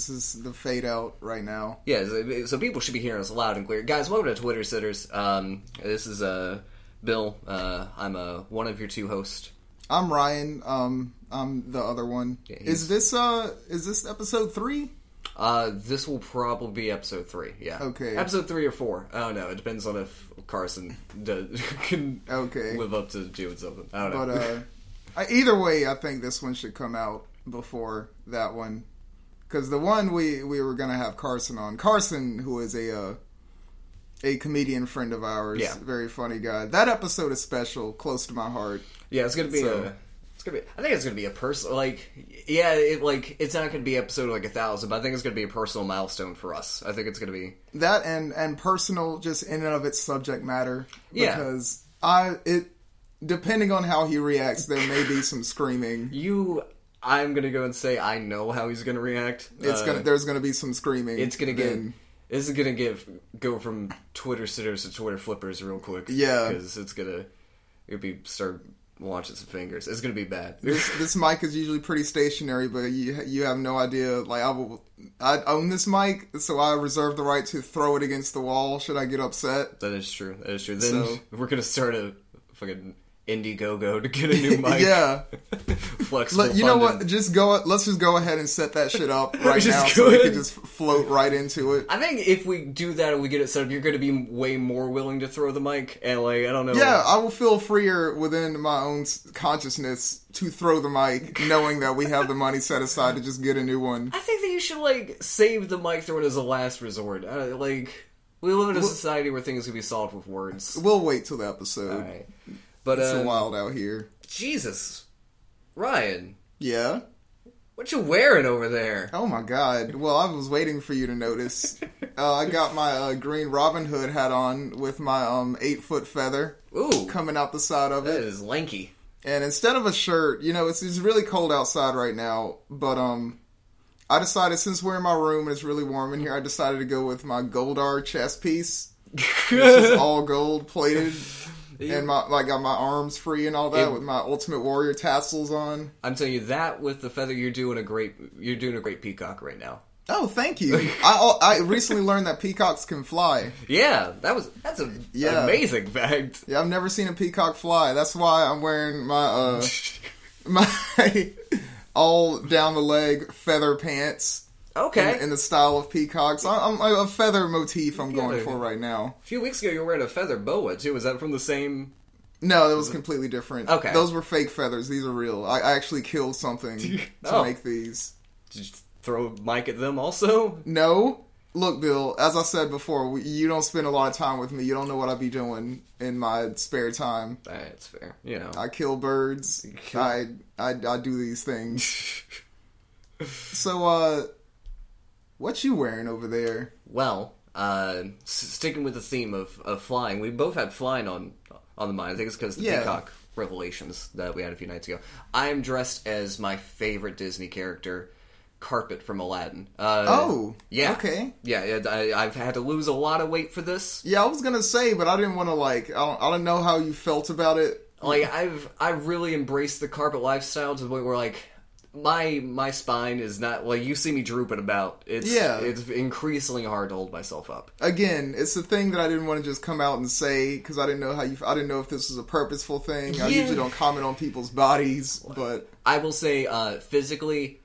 This is the fade out right now. Yeah, so, so people should be hearing us loud and clear. Guys, welcome to Twitter Sitters. Um, this is uh, Bill. Uh, I'm uh, one of your two hosts. I'm Ryan. Um, I'm the other one. he's- is this uh, is this episode three? Uh, this will probably be episode three. Yeah. Okay. Episode three or four. I don't know. It depends on if Carson does, can Okay. live up to doing something. I don't know. But uh, either way, I think this one should come out before that one, because the one we we were gonna have Carson on. Carson, who is a uh, a comedian friend of ours, Yeah. very funny guy. That episode is special, close to my heart. yeah, it's gonna be so- a. It's gonna be. I think it's gonna be a personal. Like, yeah, it like it's not gonna be episode like a thousand, but I think it's gonna be a personal milestone for us. I think it's gonna be. that and and personal just in and of its subject matter Yeah. because i it depending on how he reacts there may be some screaming You, I'm gonna go and say I know how he's gonna react. it's Uh, gonna there's gonna be some screaming It's gonna get. then- This is gonna give go from Twitter sitters to Twitter flippers real quick. Yeah. because it's gonna it'll be start launching some fingers. It's gonna be bad. this, this mic is usually pretty stationary but you you have no idea like i will i own this mic so i reserve the right to throw it against the wall should i get upset That is true. That is true. Then So- we're gonna start a fucking Indiegogo to get a new mic. yeah flexible. Let- you know what just go let's just go ahead and set that shit up right now so we can just float right into it I think if we do that and we get it set up, you're going to be way more willing to throw the mic. And like, I don't know. Yeah, I will feel freer within my own consciousness to throw the mic, knowing that we have the money set aside to just get a new one. I think that you should like save the mic throw it as a last resort. Uh, like, we live in a society where things can be solved with words. We'll wait till the episode. All right, but It's uh, wild out here. Jesus, Ryan, Yeah. what you wearing over there? Oh my god. Well, I was waiting for you to notice. Uh, I got my uh, green Robin Hood hat on with my um eight foot feather Ooh, coming out the side of that it, is lanky. and instead of a shirt, you know, it's it's really cold outside right now, but um. I decided since we're in my room and it's really warm in here, I decided to go with my Goldar chest piece. which is all gold plated, and my like got my arms free and all that It- with my Ultimate Warrior tassels on. I'm telling you that with the feather, you're doing a great. You're doing a great peacock right now. Oh, thank you. I I recently learned that peacocks can fly. Yeah, that was that's a Yeah. amazing fact. Yeah, I've never seen a peacock fly. That's why I'm wearing my uh my all down the leg feather pants Okay. in, in the style of peacocks. I, I'm a feather motif I'm going for right now. A few weeks ago, you were wearing a feather boa too. Was that from the same? No, that was completely different. Okay. those were fake feathers. These are real. I, I actually killed something to Oh. make these. Did you throw a mic at them also? No. Look, Bill, as I said before, you don't spend a lot of time with me. You don't know what I'd be doing in my spare time. That's fair. You know. I kill birds. kill- I, I I do these things. so, uh, what you wearing over there? well, uh, sticking with the theme of, of flying, we both had flying on on the mind. I think it's because the Yeah. peacock revelations that we had a few nights ago. I am dressed as my favorite Disney character, Carpet from Aladdin. Uh, Oh, yeah. okay. Yeah, yeah, I, I've had to lose a lot of weight for this. Yeah, I was gonna say, but I didn't want to like. I don't, I don't know how you felt about it. like I've I really embraced the carpet lifestyle to the point where like my my spine is not like you see me drooping about. It's Yeah. it's increasingly hard to hold myself up. Again, it's the thing that I didn't want to just come out and say because I didn't know how you. I didn't know if this was a purposeful thing. I usually don't comment on people's bodies, but I will say uh physically,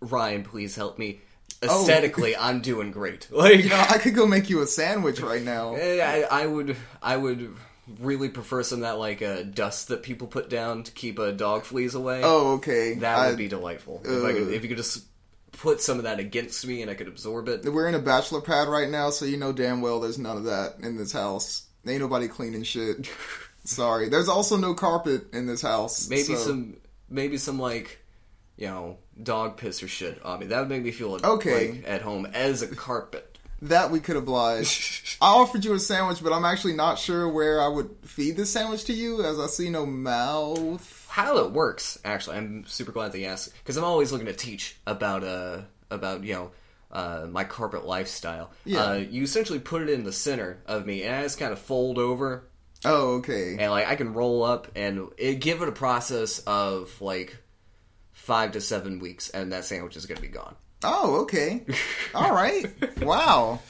Ryan, please help me. Oh. Aesthetically, I'm doing great. Like you know, I could go make you a sandwich right now. I, I would I would really prefer some of that like uh, dust that people put down to keep uh, dog fleas away. Oh, okay. that I- would be delightful. If, I could, if you could just put some of that against me and I could absorb it. We're in a bachelor pad right now, so you know damn well there's none of that in this house. Ain't nobody cleaning shit. Sorry. There's also no carpet in this house. Maybe so- some, maybe some like, you know, dog piss or shit on me. That would make me feel like, Okay. like at home as a carpet. That we could oblige. I offered you a sandwich, but I'm actually not sure where I would feed this sandwich to you, as I see no mouth. How it works, actually, I'm super glad that you asked because I'm always looking to teach about uh about you know. Uh, my corporate lifestyle. Yeah. Uh, you essentially put it in the center of me, and I just kind of fold over, Oh, okay. and like I can roll up and it, give it a process of like five to seven weeks, and that sandwich is gonna be gone. Oh, okay. All right. Wow.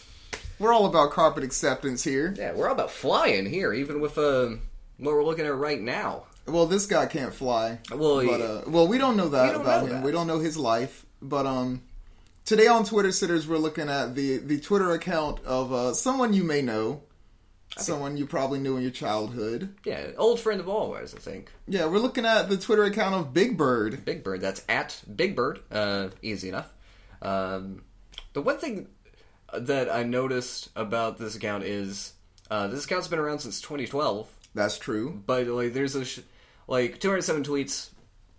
We're all about carpet acceptance here. Yeah, we're all about flying here, even with uh, what we're looking at right now. Well, this guy can't fly. Well, But uh, well, we don't know that don't about know him. that. We don't know his life. But um, today on Twitter Sitters, we're looking at the the Twitter account of uh, someone you may know, someone you probably knew in your childhood. yeah, old friend of all always, I think. Yeah, we're looking at the Twitter account of Big Bird. Big Bird. That's at Big Bird. Uh, easy enough. Um, the one thing that I noticed about this account is uh, this account's been around since 2012, That's true. but like there's a sh- like 207 tweets.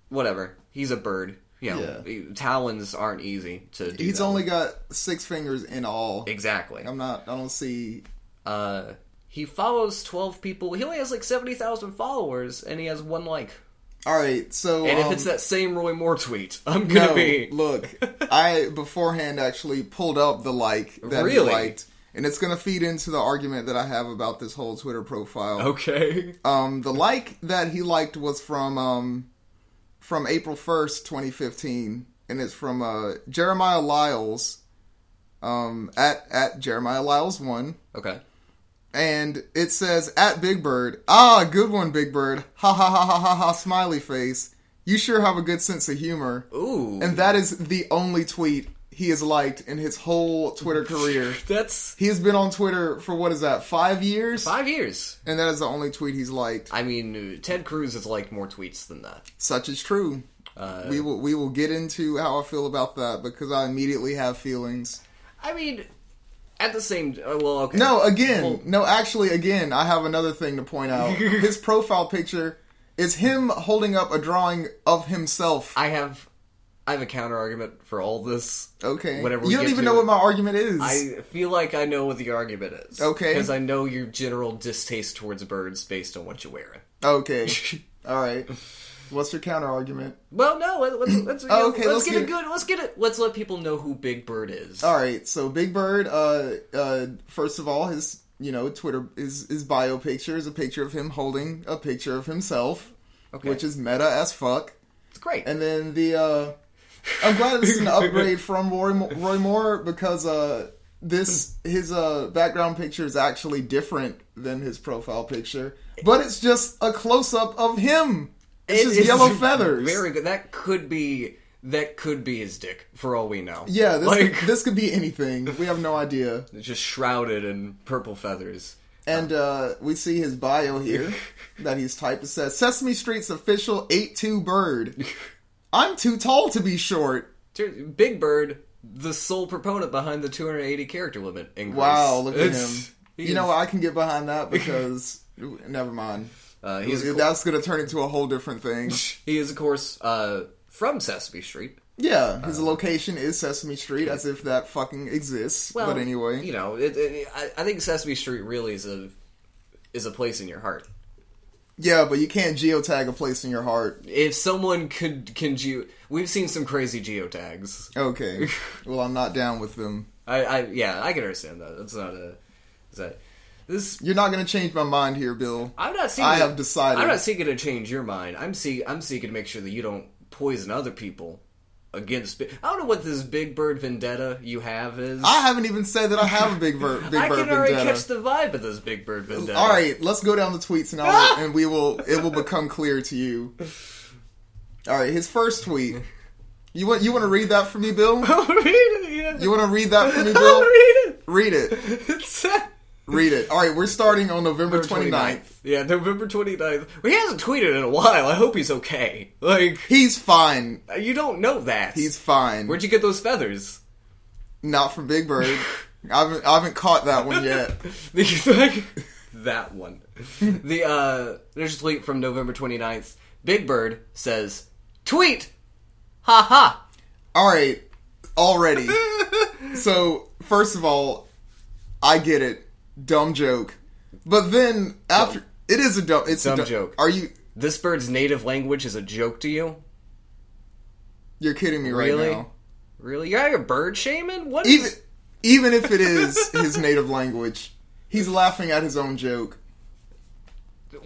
Whatever. He's a bird. You know, Yeah. talons aren't easy to do. He's only with. got six fingers in all. exactly. I'm not. I don't see. Uh, he follows 12 people. He only has like 70,000 followers, and he has one like. All right, so And if um, it's that same Roy Moore tweet, I'm gonna no, be. look, I beforehand actually pulled up the like that Really? he liked, and it's gonna feed into the argument that I have about this whole Twitter profile. Okay. Um, the like that he liked was from um, from April first, twenty fifteen, and it's from uh, Jeremiah Lyles, um, at at Jeremiah Lyles one. Okay. And it says at Big Bird, ah, good one, Big Bird, ha ha ha ha ha ha, smiley face. You sure have a good sense of humor, Ooh. and that is the only tweet he has liked in his whole Twitter career. That's He has been on Twitter for what is that, five years, five years. and that is the only tweet he's liked. I mean, Ted Cruz has liked more tweets than that. Such is true. Uh, we will we will get into how I feel about that because I immediately have feelings. I mean, at the same. Uh, well, okay. No, again, Well- no, actually, again, I have another thing to point out. His profile picture is him holding up a drawing of himself. I have. I have a counter argument for all this. Okay, Whatever. you don't even know it. what my argument is. I feel like I know what the argument is. Okay. Because I know your general distaste towards birds based on what you're wearing. Okay, all right. What's your counter argument? Well, no. Let, let's let's, Oh, okay, let's let's get, get- a good. Let's get it. Let's let people know who Big Bird is. All right, so Big Bird. Uh, uh, first of all, his you know Twitter his his bio picture is a picture of him holding a picture of himself, Okay. which is meta as fuck. It's great. And then the uh I'm glad this is an upgrade from Roy, Mo- Roy Moore because uh this his uh background picture is actually different than his profile picture, but it's just a close up of him. It's It yellow feathers. Very good. That could be that could be his dick for all we know. yeah, this like could, this could be anything. We have no idea. just shrouded in purple feathers. And uh we see his bio here that he's typed. It says Sesame Street's official 8-2 bird. I'm too tall to be short. Big Bird, the sole proponent behind the 280 character limit. In Wow, look at him. You know is-? I can get behind that because never mind. Uh, he's That's going to turn into a whole different thing. he is of course uh, from Sesame Street. Yeah, his location is Sesame Street, as if that fucking exists. Well, but anyway, you know, it, it, I, I think Sesame Street really is a is a place in your heart. yeah, but you can't geotag a place in your heart. If someone could can geo, we've seen some crazy geotags. Okay, well, I'm not down with them. I, I yeah, I can understand that. That's not a is that this. You're not going to change my mind here, Bill. I'm not seeking. I have decided. I'm not seeking to change your mind. I'm see. I'm seeking to make sure that you don't poison other people against. I don't know what this Big Bird vendetta you have is. I haven't even said that I have a big bird. Big I bird can already vendetta. catch the vibe of this Big Bird vendetta. All right, let's go down the tweets and I'll, and we will it will become clear to you. All right, his first tweet. You want you want to read that for me, Bill? I'll read it. Yeah. You want to read that for me, Bill? I'll read it. Read it. It It's, Read it. All right, we're starting on November 29th. 29th. Yeah, November 29th. Well, he hasn't tweeted in a while. I hope he's okay. Like, He's fine. you don't know that. He's fine. Where'd you get those feathers? Not from Big Bird. I haven't, I haven't caught that one yet. that one. The, uh, there's a tweet from November 29th. Big Bird says, Tweet! Ha ha! All right, already. So, first of all, I get it. Dumb joke. But then after it is a dumb it's Dumb a du- joke. Are you This bird's native language is a joke to you? you're kidding me Really? right now? Really? You're a bird shaman? What Even is... even if it is his native language, he's laughing at his own joke.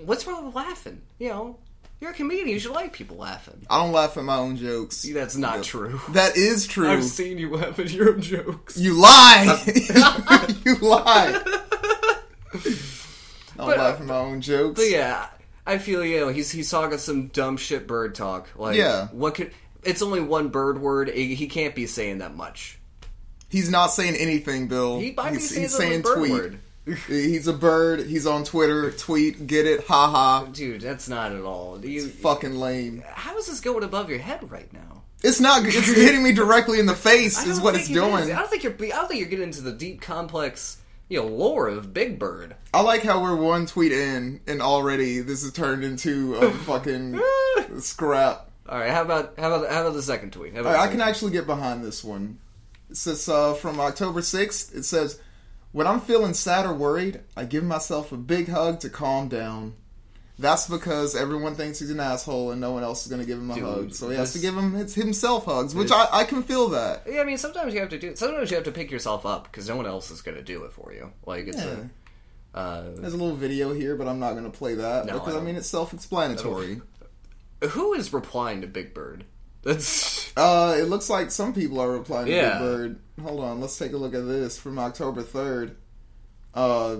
What's wrong with laughing? You know? You're a comedian. You should like people laughing. I don't laugh at my own jokes. See, that's not Yep. true. That is true. I've seen you laugh at your own jokes. You lie. you lie. I don't But, laugh at my own jokes. But yeah, I feel you know he's he's talking some dumb shit bird talk. Like, Yeah. what could? It's only one bird word. He can't be saying that much. He's not saying anything, Bill. He might be he's, saying he's saying bird tweet. word. He's a bird. He's on Twitter. Tweet. Get it? Ha ha. Dude, that's not at all. You, Fucking lame. how is this going above your head right now? It's not. It's hitting me directly in the face. Is what it's it is. doing. I don't think you're. I don't think you're getting into the deep, complex, you know, lore of Big Bird. I like how we're one tweet in and already this has turned into a fucking scrap. All right, how about how about how about the second tweet? How about All right, I can second- actually get behind this one. It says uh, from October 6th. It says, When I'm feeling sad or worried, I give myself a big hug to calm down. That's because everyone thinks he's an asshole and no one else is going to give him a Dude, hug. So he has to give him his, himself hugs, which This- I, I can feel that. Yeah, I mean, sometimes you have to do. it. Sometimes you have to pick yourself up because no one else is going to do it for you. Like it's Yeah. a. Uh, There's a little video here, but I'm not going to play that No, because I I, mean it's self-explanatory. who is replying to Big Bird? That's Uh, it looks like some people are replying to Big Bird. Hold on, let's take a look at this from October 3rd. Uh,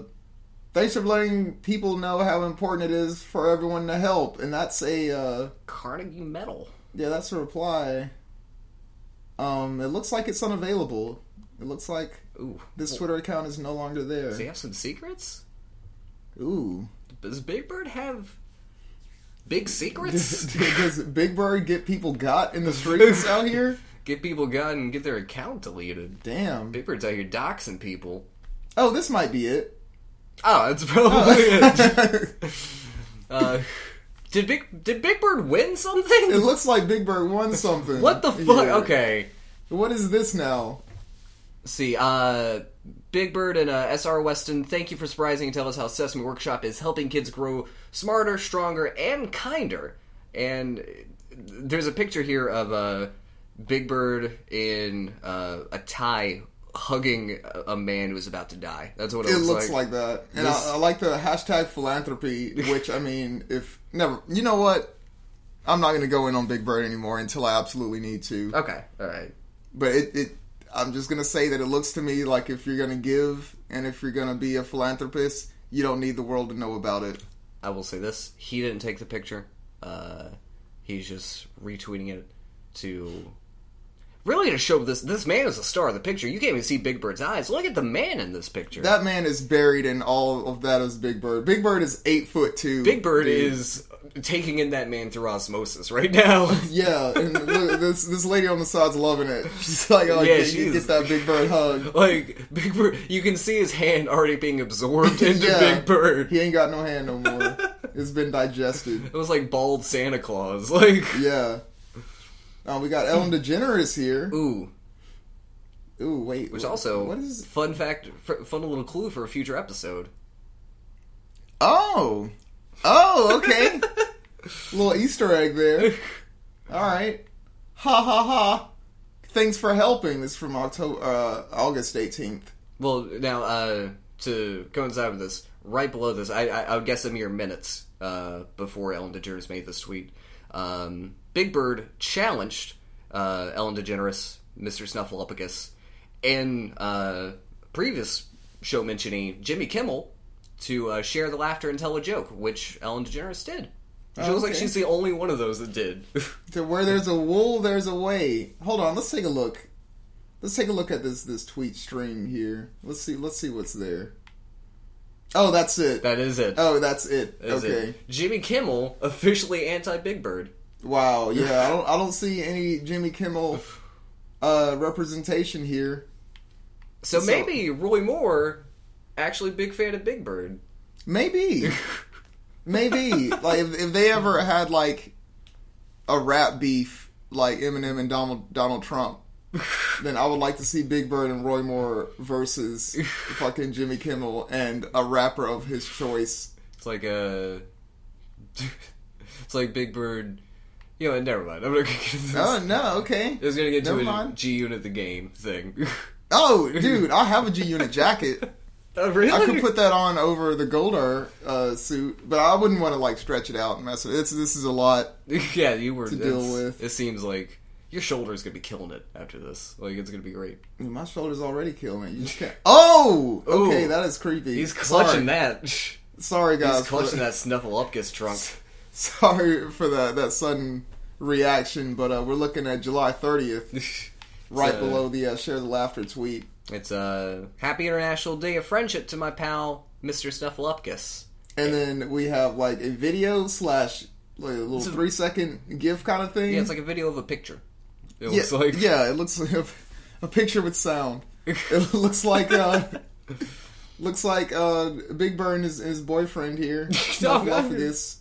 thanks for letting people know how important it is for everyone to help, and that's a uh, Carnegie Medal. yeah, that's a reply. Um, it looks like it's unavailable. It looks like Ooh, this Twitter account is no longer there. does he have some secrets? Ooh, Does Big Bird have big secrets? does Big Bird get people got in the streets out here? get people got and get their account deleted. Damn. Big Bird's out here doxing people. Oh, this might be it. Oh, that's probably it. it Uh, did Big did Big Bird win something? It looks like Big Bird won something. what the fuck? Yeah. Okay. What is this now? see, uh, Big Bird and uh, SR Weston, thank you for surprising and tell us how Sesame Workshop is helping kids grow smarter, stronger, and kinder. And there's a picture here of uh, Big Bird in uh, a tie hugging a- man who's about to die. That's what it, It looks, looks like, that, and This- I, I like the hashtag philanthropy. Which I mean, if never, you know what? I'm not going to go in on Big Bird anymore until I absolutely need to. Okay, all right. But it, it, I'm just going to say that it looks to me like if you're going to give and if you're going to be a philanthropist, you don't need the world to know about it. I will say this: he didn't take the picture. Uh, he's just retweeting it to really to show this this man is a star of the picture. You can't even see Big Bird's eyes. Look at the man in this picture. That man is buried in all of that as Big Bird. Big Bird is eight foot two. Big Bird dude. is taking in that man through osmosis right now. Yeah, and look, this this lady on the side's loving it. She's like, oh, Yeah, she get that Big Bird hug. like Big Bird, you can see his hand already being absorbed into Yeah. Big Bird. He ain't got no hand no more. It's been digested. It was like bald Santa Claus. Like, Yeah. Oh, we got Ellen DeGeneres here. ooh, Ooh, wait. which also what is? fun fact, fun little clue for a future episode. Oh, oh, okay. Little Easter egg there. All right. Ha ha ha. Thanks for helping. This is from October, uh, August eighteenth. Well, now uh, to coincide with this, right below this, I, I, I would guess a mere minutes uh, before Ellen DeGeneres made this tweet. Um, Big Bird challenged uh, Ellen DeGeneres, Mr. Snuffleupagus, in uh, previous show mentioning Jimmy Kimmel to uh, share the laughter and tell a joke, which Ellen DeGeneres did. She Oh, looks like she's the only one of those that did. To where there's a wool, there's a way. Hold on, let's take a look. Let's take a look at this this tweet stream here. Let's see. Let's see what's there. Oh, that's it. that is it. Oh, that's it. That is it. okay. Jimmy Kimmel officially anti Big Bird. Wow. Yeah, I don't. I don't see any Jimmy Kimmel uh, representation here. So, So- maybe Roy Moore actually big fan of Big Bird. Maybe. Maybe. like if, if they ever had like a rap beef like Eminem and Donald Donald Trump, then I would like to see Big Bird and Roy Moore versus fucking Jimmy Kimmel and a rapper of his choice. It's like a. it's like Big Bird. You know, never mind. I'm not gonna get into this. Oh no, okay. I was gonna get to a. G Unit the game thing. Oh, dude, I have a G Unit jacket. Oh, really? I could put that on over the Goldar uh, suit, but I wouldn't want to like stretch it out and mess with it. It's, this is a lot. yeah, you were to deal with. It seems like your shoulder's gonna be killing it after this. Like it's gonna be great. My shoulder's already killing it. You just can't. Oh, okay, Ooh. that is creepy. He's clutching Sorry. that. Sorry, guys. He's clutching that Snuffleupagus trunk. Sorry for that that sudden reaction, but uh, we're looking at July 30th, right So- below the uh, share the laughter tweet. It's a happy International Day of Friendship to my pal, Mr. Snuffleupagus. And then we have like a video slash like a little a- three second GIF kind of thing. Yeah, it's like a video of a picture. It yeah, looks like yeah, it looks like a, a picture with sound. It looks like uh, looks like uh, Big Bird and his, his boyfriend here, Snuffleupagus.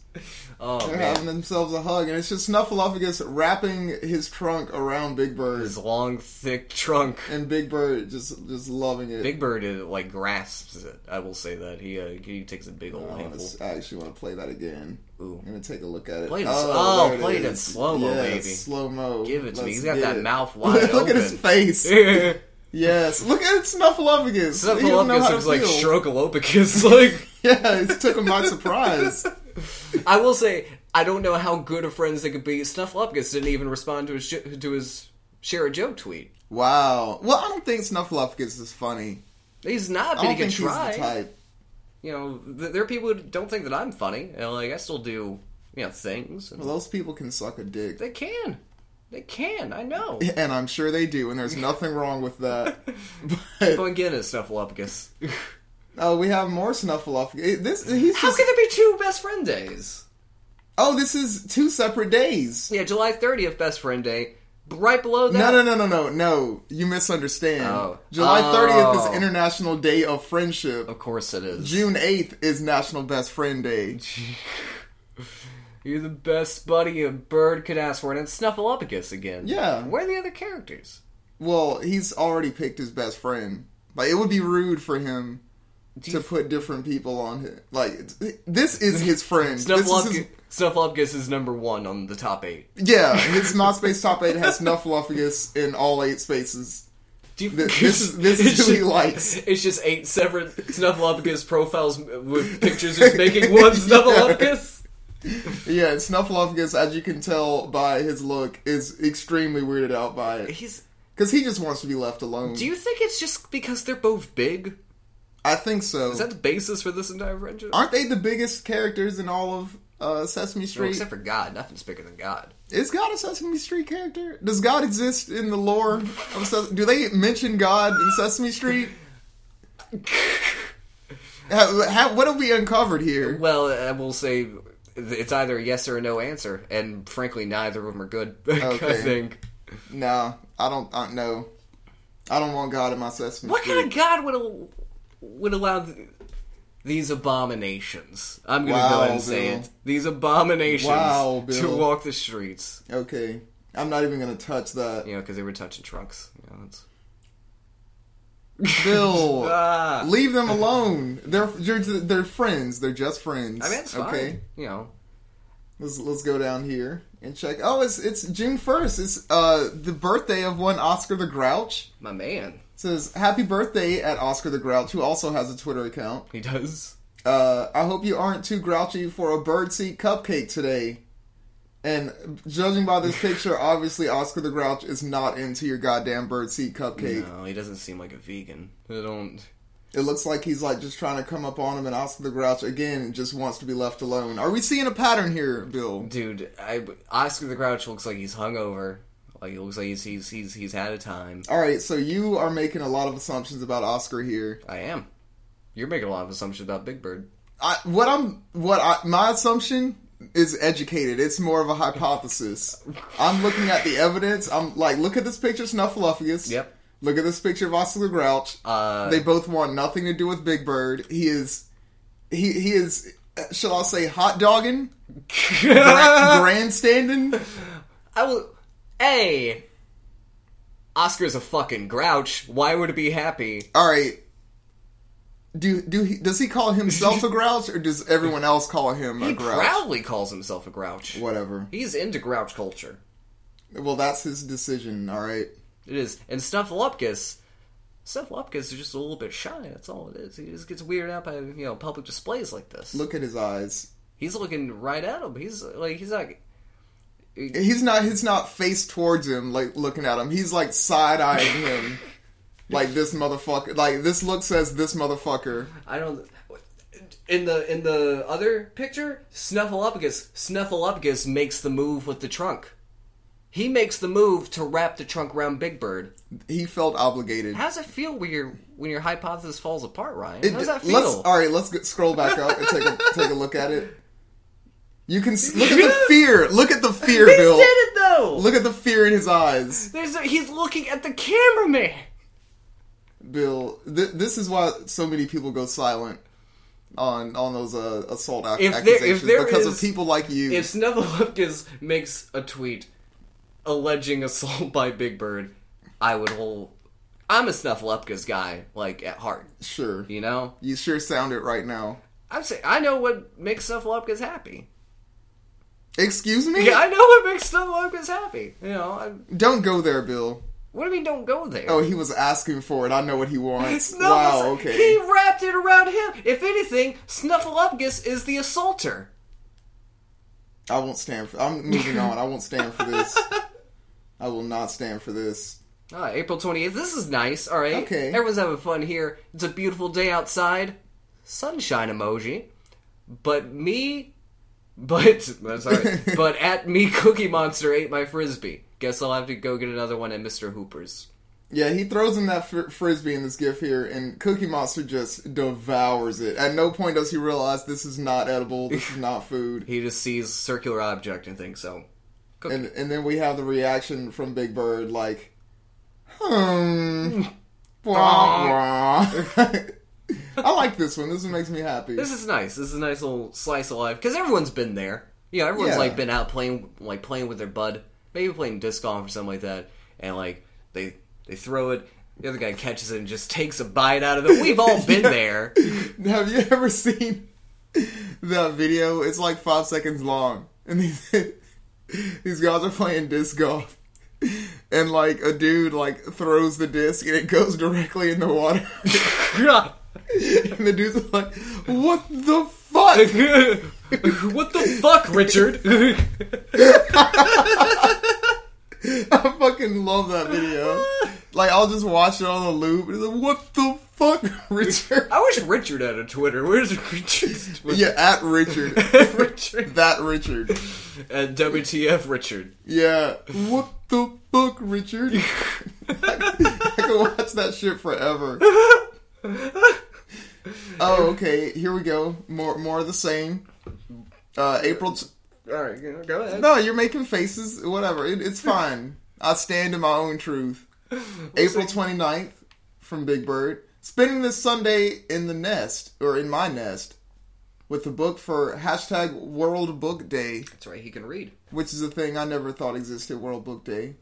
Oh They're man. having themselves a hug, and it's just Snuffleupagus wrapping his trunk around Big Bird, His long, thick trunk. and Big Bird just just loving it. Big Bird uh, like grasps it. I will say that he uh, he takes a big old Oh, handful. let's- I actually want to play that again. Ooh, I'm gonna take a look at it. Play it oh, there play it in slow-mo, Yeah, baby. Slow mo. Give it to me. Let's He's got that it. mouth wide Look at his face. yes, look at Snuffleupagus. Snuffleupagus looks like feel. Strokeolopicus. Like Yeah, it took him by surprise. I will say, I don't know how good of friends they could be. Snuffleupagus didn't even respond to his sh- to his share a joke tweet. Wow. Well, I don't think Snuffleupagus is funny. He's not, I but he can try. the type. You know, th- there are people who don't think that I'm funny. And, like I still do, you know, things. Well, those people can suck a dick. they can, they can. I know. And I'm sure they do, and there's nothing wrong with that. But Go and get it, Snuffleupagus. Oh, we have more Snuffleupagus. This he's How just. could there be two best friend days? Oh, this is two separate days. Yeah, July 30th, best friend day. Right below that, No, no, no, no, no, no. You misunderstand. Oh. July 30th Oh. is International Day of Friendship. Of course it is. June 8th is National Best Friend Day. You're the best buddy a bird could ask for, and it's Snuffleupagus again. Yeah. Where are the other characters? Well, he's already picked his best friend. Like, it would be rude for him Do to put different people on his. Like, this is his friend. This is Snuffleupagus, his, Snuffleupagus is number one on the top eight. yeah, his MySpace top 8 has Snuffleupagus in all eight spaces. Do you, Th- this is- this is who he just- likes. It's just eight separate Snuffleupagus profiles with pictures just making one Snuffleupagus. Yeah, and Snuffleupagus, as you can tell by his look, is extremely weirded out by it. He's. Because he just wants to be left alone. Do you think it's just because they're both big? I think so. Is that the basis for this entire friendship? Aren't they the biggest characters in all of uh, Sesame Well, Street? except for God, nothing's bigger than God. Is God a Sesame Street character? Does God exist in the lore of Do they mention God in Sesame Street? How, how, what have we uncovered here? Well, I will say it's either a yes or a no answer, and frankly, neither of them are good. I think. No, I don't. I, no, I don't want God in my Sesame What Street. kind of God would al- would allow th- these abominations? I'm going to Wow, go ahead and say it. These abominations Wow, to walk the streets. Okay, I'm not even gonna touch that. You know, because they were touching trunks. You know, it's... Bill, Ah. leave them alone. They're, they're they're friends. They're just friends. I mean, it's fine. okay. You know, Let's let's go down here and check. Oh, it's it's June first. It's uh the birthday of one Oscar the Grouch. my man, says happy birthday at Oscar the Grouch, who also has a Twitter account. he does. Uh, I hope you aren't too grouchy for a birdseed cupcake today. And judging by this picture, obviously Oscar the Grouch is not into your goddamn birdseed cupcake. No, he doesn't seem like a vegan. I don't. It looks like he's like just trying to come up on him, and Oscar the Grouch again just wants to be left alone. Are we seeing a pattern here, Bill? Dude, I, Oscar the Grouch looks like he's hungover. Like he looks like he's he's he's, he's had a time. All right, so you are making a lot of assumptions about Oscar here. I am. You're making a lot of assumptions about Big Bird. I, what I'm, what I, my assumption is educated. It's more of a hypothesis. I'm looking at the evidence. I'm like, look at this picture, of Snuffleupagus. Yep. Look at this picture of Oscar the Grouch. Uh, they both want nothing to do with Big Bird. He is, he he is, shall I say, hot dogging, Gra- grandstanding. I will. A. Oscar's a fucking grouch. Why would it be happy? All right. Do do he, does he call himself a grouch or does everyone else call him a He grouch? proudly calls himself a grouch. Whatever. He's into grouch culture. Well, that's his decision. All right. It is. And Snuffleupagus, Snuffleupagus is just a little bit shy. That's all it is. He just gets weirded out by you know public displays like this. Look at his eyes. He's looking right at him. He's like he's like He's not. He's not face towards him, like looking at him. He's like side eyeing him, like this motherfucker. Like this look says this motherfucker. I don't. In the in the other picture, Snuffleupagus Snuffleupagus makes the move with the trunk. He makes the move to wrap the trunk around Big Bird. He felt obligated. How does it feel when your when your hypothesis falls apart, Ryan? It- How does that feel? all right, let's get, scroll back up and take a take a look at it. You can s- look at the fear. Look at the fear, he Bill. did it though. Look at the fear in his eyes, There's a, he's looking at the cameraman. Bill. Th- this is why so many people go silent on on those uh, assault ac- If there- if accusations there because is- of people like you. If Snuffleupagus makes a tweet alleging assault by Big Bird, I would hold. I'm a Snuffleupagus guy, like at heart. sure, You know, you sure sound it right now. I'm saying I know what makes Snuffleupagus happy. Excuse me. Yeah, I know what makes Snuffleupagus happy. You know, I, Don't go there, Bill. what do you mean? Don't go there. Oh, he was asking for it. I know what he wants. Snuffles- wow. Okay. He wrapped it around him. If anything, Snuffleupagus is the assaulter. I won't stand for. I'm moving on. I won't stand for this. I will not stand for this. Ah, April 28th. This is nice. All right. Okay. Everyone's having fun here. It's a beautiful day outside. Sunshine emoji. But me. But. Sorry. but at me, Cookie Monster ate my frisbee. Guess I'll have to go get another one at Mr. Hooper's. Yeah, he throws him that fr- frisbee in this gif here, and Cookie Monster just devours it. At no point does he realize this is not edible. This is not food. He just sees circular object and thinks so. Cookie. And and then we have the reaction from Big Bird, like, hmm. Wah, wah. I like this one. This one makes me happy. This is nice. This is a nice little slice of life because everyone's been there. You know, everyone's Yeah. like been out playing, like playing with their bud, maybe playing disc golf or something like that, and like they they throw it. The other guy catches it and just takes a bite out of it. We've all been Yeah. there. Have you ever seen that video? It's like five seconds long, and these these guys are playing disc golf, and like a dude like throws the disc and it goes directly in the water, and the dude's like, "What the fuck?" what the fuck, Richard? I fucking love that video. Like I'll just watch it on the loop. And it's like, "What the fuck, Richard?" I wish Richard had a Twitter. Where's Richard's Twitter? Yeah, at Richard. Richard. that Richard. And WTF Richard. Yeah. What the fuck, Richard? I can watch that shit forever. Oh, okay. Here we go. More, more of the same. Uh, April. T- Alright, go ahead. no, you're making faces. Whatever. It, it's fine. I stand in my own truth. April 29th from Big Bird. Spending this Sunday in the nest, or in my nest, with the book for hashtag World Book Day. That's right, he can read. which is a thing I never thought existed. World Book Day,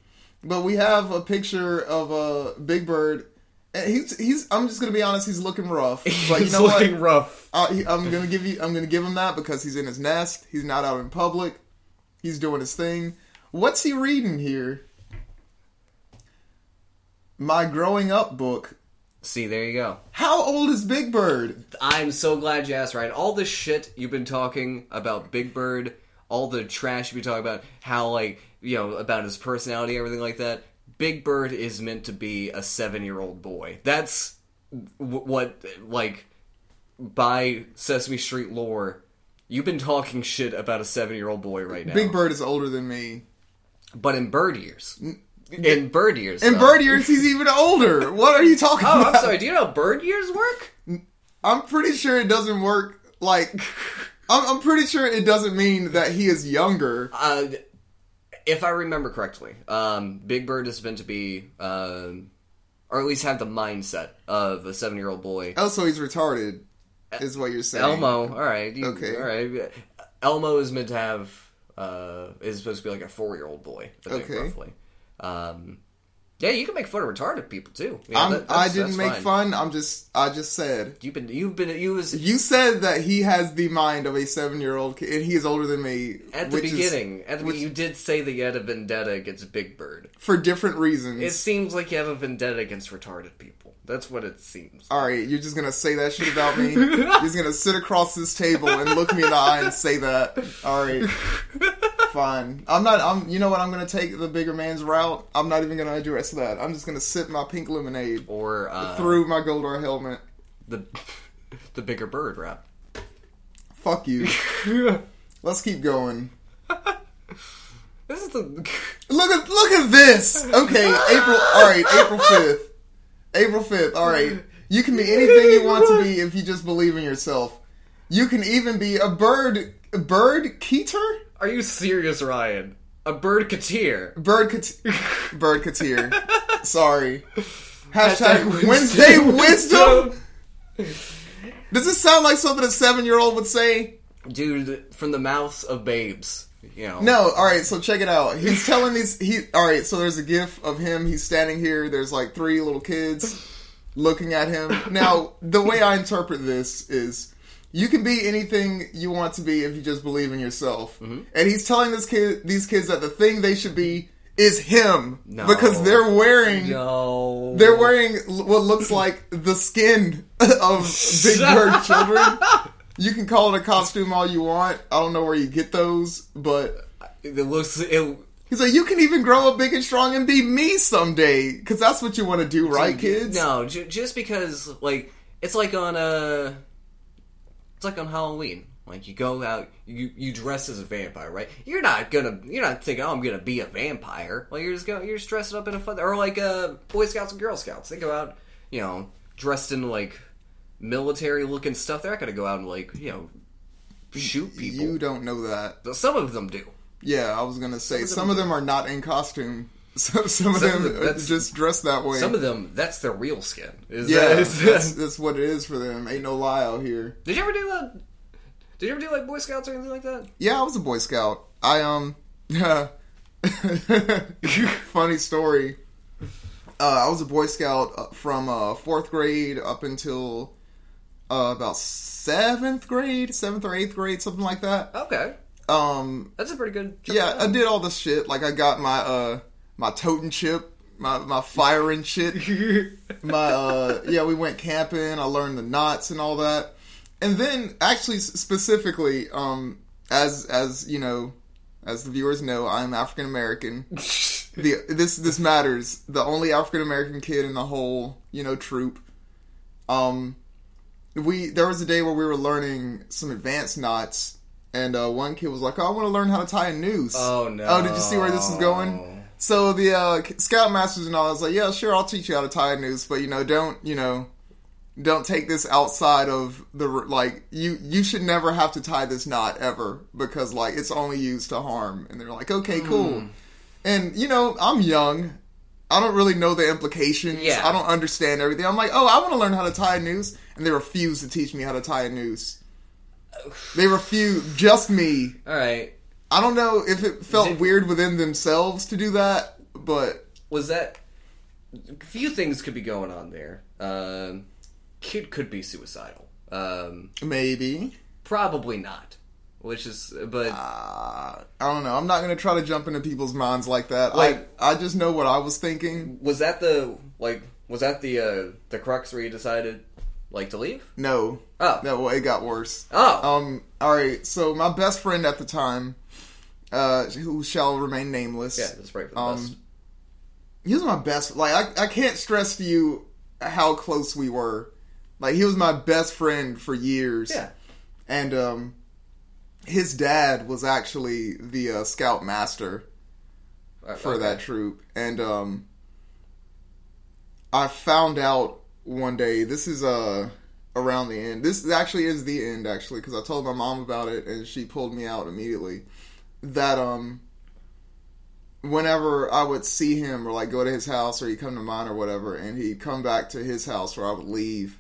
but we have a picture of a uh, Big Bird. He's he's. I'm just gonna be honest. He's looking rough. But you He's know looking what? rough. Uh, he- I'm gonna give you. I'm gonna give him that because he's in his nest. He's not out in public. He's doing his thing. What's he reading here? My growing up book. See, there you go. How old is Big Bird? I'm so glad you asked, Right, All the shit you've been talking about Big Bird, all the trash you've been talking about, how, like, you know, about his personality, everything like that. Big Bird is meant to be a seven year old boy. That's w- what, like, by Sesame Street lore, you've been talking shit about a seven year old boy right now. Big Bird is older than me. But in bird years. In bird years. In though. bird years, he's even older. What are you talking Oh, about? I'm sorry. Do you know how bird years work? I'm pretty sure it doesn't work. Like, I'm, I'm pretty sure it doesn't mean that he is younger. Uh, if I remember correctly, um, Big Bird is meant to be, um, or at least have the mindset of a seven-year-old boy. Also, he's retarded, is what you're saying. Elmo, all right, you- Okay. all right. Elmo is meant to have uh, is supposed to be like a four-year-old boy. I think, Okay. roughly. Um, yeah, you can make fun of retarded people too. That- I didn't make fine. fun. I'm just, I just said. You've been, you've been, you was You said that he has the mind of a seven-year-old kid, and he is older than me. at the which is beginning. At the which- you did say that you had a vendetta against Big Bird. for different reasons. It seems like you have a vendetta against retarded people. That's what it seems. All right, you're just gonna say that shit about me. you're just gonna sit across this table and look me in the eye and say that. All right, fine. I'm not. I'm. You know what? I'm gonna take the bigger man's route. I'm not even gonna address that. I'm just gonna sip my pink lemonade Or uh, through my Goldar helmet. the the bigger bird rap. Fuck you. Let's keep going. This is the Look at look at this. Okay, April. All right, April fifth. April fifth. All right, you can be anything you want to be if you just believe in yourself. You can even be a bird. Bird keeter. Are you serious, Ryan? A bird katir. Bird cat. bird katir. Sorry. Hashtag Hashtag Wednesday wisdom. Does this sound like something a seven year old would say? Dude, from the mouths of babes. You know. No, all right. So check it out. He's telling these. He all right. So there's a gif of him. He's standing here. There's like three little kids looking at him. Now, the way I interpret this is, you can be anything you want to be if you just believe in yourself. And he's telling this kid, these kids, that the thing they should be is him No. because they're wearing. No. They're wearing what looks like the skin of Big Bird children. You can call it a costume all you want. I don't know where you get those, but It looks. It, He's like, you can even grow up big and strong and be me someday, because that's what you want to do, right, kids? No, j- just because like it's like on uh it's like on Halloween. Like you go out, you you dress as a vampire, right? You're not gonna, you're not thinking, oh, I'm gonna be a vampire. Well, you're just going, you're just dressing up in a fun, or like uh, Boy Scouts and Girl Scouts. They go out, you know, dressed in like military looking stuff. They're not gonna go out and like, you know, shoot people. You don't know that. Some of them do. Yeah, I was gonna say of them some of them are not in costume. So, some of Some of them are that's- just dressed that way. Some of them, that's their real skin. Is yeah, that, is that's, that's what it is for them. Ain't no lie out here. Did you ever do that? Did you ever do like Boy Scouts or anything like that? Yeah, I was a Boy Scout. I um, funny story. Uh, I was a Boy Scout uh, from uh, fourth grade up until uh, about seventh grade, seventh or eighth grade, something like that. Okay, Um, that's a pretty good. yeah, I did all this shit. Like I got my uh my Totin' Chip, my my firing shit. my uh yeah, we went camping. I learned the knots and all that. And then actually specifically um as as you know, as the viewers know, I'm African American. the this this matters. The only African American kid in the whole, you know, troop. Um we there was a day where we were learning some advanced knots and uh, one kid was like, "Oh, I want to learn how to tie a noose." Oh no! Oh, did you see where this is going? So the uh, scoutmasters and all, I was like, "Yeah, sure, I'll teach you how to tie a noose, but you know, don't you know, don't take this outside of the like you you should never have to tie this knot ever because like it's only used to harm." And they're like, "Okay, cool." Hmm. And you know, I'm young. I don't really know the implications. Yeah. I don't understand everything. I'm like, "Oh, I want to learn how to tie a noose," and they refuse to teach me how to tie a noose. They refuse. Just me. All right. I don't know if it felt Did- weird within themselves to do that, but Was that? A few things could be going on there. Um, kid could be suicidal. Um, maybe. probably not. Which is, but Uh, I don't know. I'm not gonna try to jump into people's minds like that. Like- I I just know what I was thinking. was that the like? Was that the uh, the crux where you decided like to leave? No, Oh, no, well, it got worse. oh, Um, all right. So my best friend at the time, uh, who shall remain nameless. yeah. That's right for the Um, best. he was my best. Like I, I can't stress to you how close we were. Like he was my best friend for years. Yeah. and um, his dad was actually the uh, scout master Uh, for okay. that troop, and um, I found out one day. This is uh around the end. This actually is the end, actually, because I told my mom about it, and she pulled me out immediately. That um, whenever I would see him or like go to his house or he'd come to mine or whatever, and he'd come back to his house or I would leave.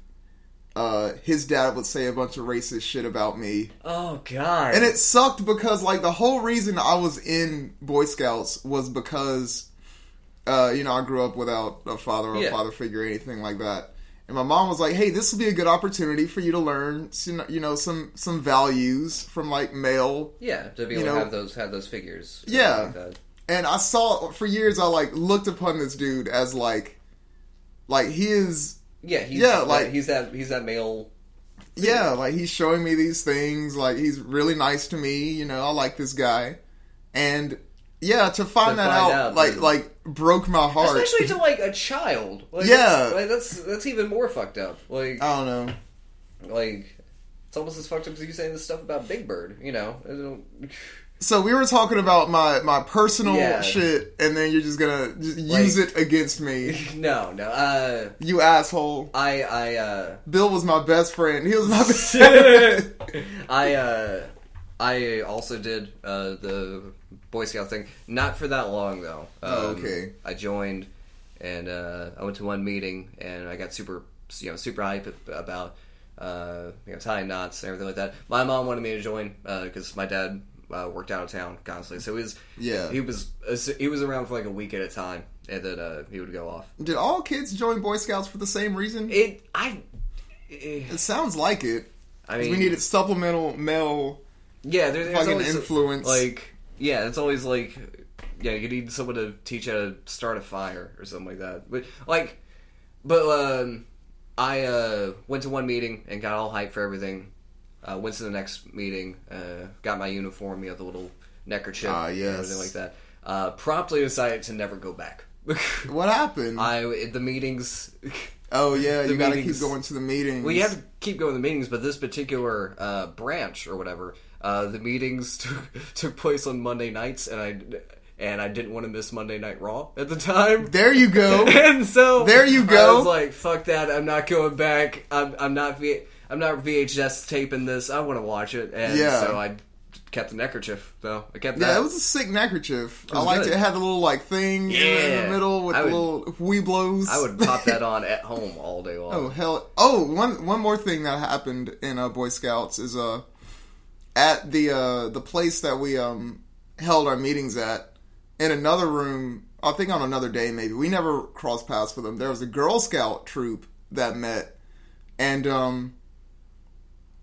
Uh, his dad would say a bunch of racist shit about me, Oh God. and it sucked because like the whole reason I was in Boy Scouts was because uh, you know, I grew up without a father or a Yeah. father figure or anything like that. And my mom was like, "Hey, this will be a good opportunity for you to learn, some, you know, some some values from like male." yeah, to be able know- to have those have those figures. Yeah. Like. And I saw for years, I like looked upon this dude as like, like he is Yeah, he's, Yeah, like- he's that he's that male. yeah, like he's showing me these things. Like he's really nice to me. You know, I like this guy, and yeah, to find To that find out, out, like like broke my heart. Especially to like a child. Like, Yeah. that's, like, that's that's even more fucked up. Like I don't know. like it's almost as fucked up as you saying this stuff about Big Bird. You know, So we were talking about my my personal Yeah. shit, and then you're just gonna just Like- use it against me, no, no. Uh, you asshole. I I uh, Bill was my best friend. He was my best friend. I uh, I also did uh, the Boy Scout thing. Not for that long though. Oh, Um, okay. I joined, and uh, I went to one meeting, and I got super, you know, super hype about uh, you know tying knots and everything like that. My mom wanted me to join because my dad uh, worked out of town constantly, so he was Yeah. he was he was around for like a week at a time, and then uh, he would go off. Did all kids join Boy Scouts for the same reason? It I. eh, It sounds like it. I mean, we needed supplemental male. Yeah, there, there's fucking influence. Like, yeah, it's always like, yeah, you need someone to teach you how to start a fire or something like that. But like, but um, I uh, went to one meeting and got all hyped for everything. Uh, went to the next meeting, uh, got my uniform, you know, the little neckerchief, Ah, and yes. everything like that. Uh, promptly decided to never go back. What happened? I the meetings. oh yeah, you gotta keep going to the meetings. Well, you have to keep going to the meetings, but this particular uh, branch or whatever, uh, the meetings took, took place on Monday nights, and I and I didn't want to miss Monday Night Raw at the time. There you go. and so There you go. I was like, "Fuck that! I'm not going back. I'm, I'm not v, I'm not VHS taping this. I want to watch it." And Yeah. so I kept the neckerchief. though. I kept yeah, that. it was a sick neckerchief. I liked good. it. It had the little like thing in the middle with I the would- little Webelos. I would pop that on at home all day long. Oh hell! Oh, one one more thing that happened in uh, Boy Scouts is uh at the uh the place that we um held our meetings at in another room. I think on another day maybe we never crossed paths with them. There was a Girl Scout troop that met, and um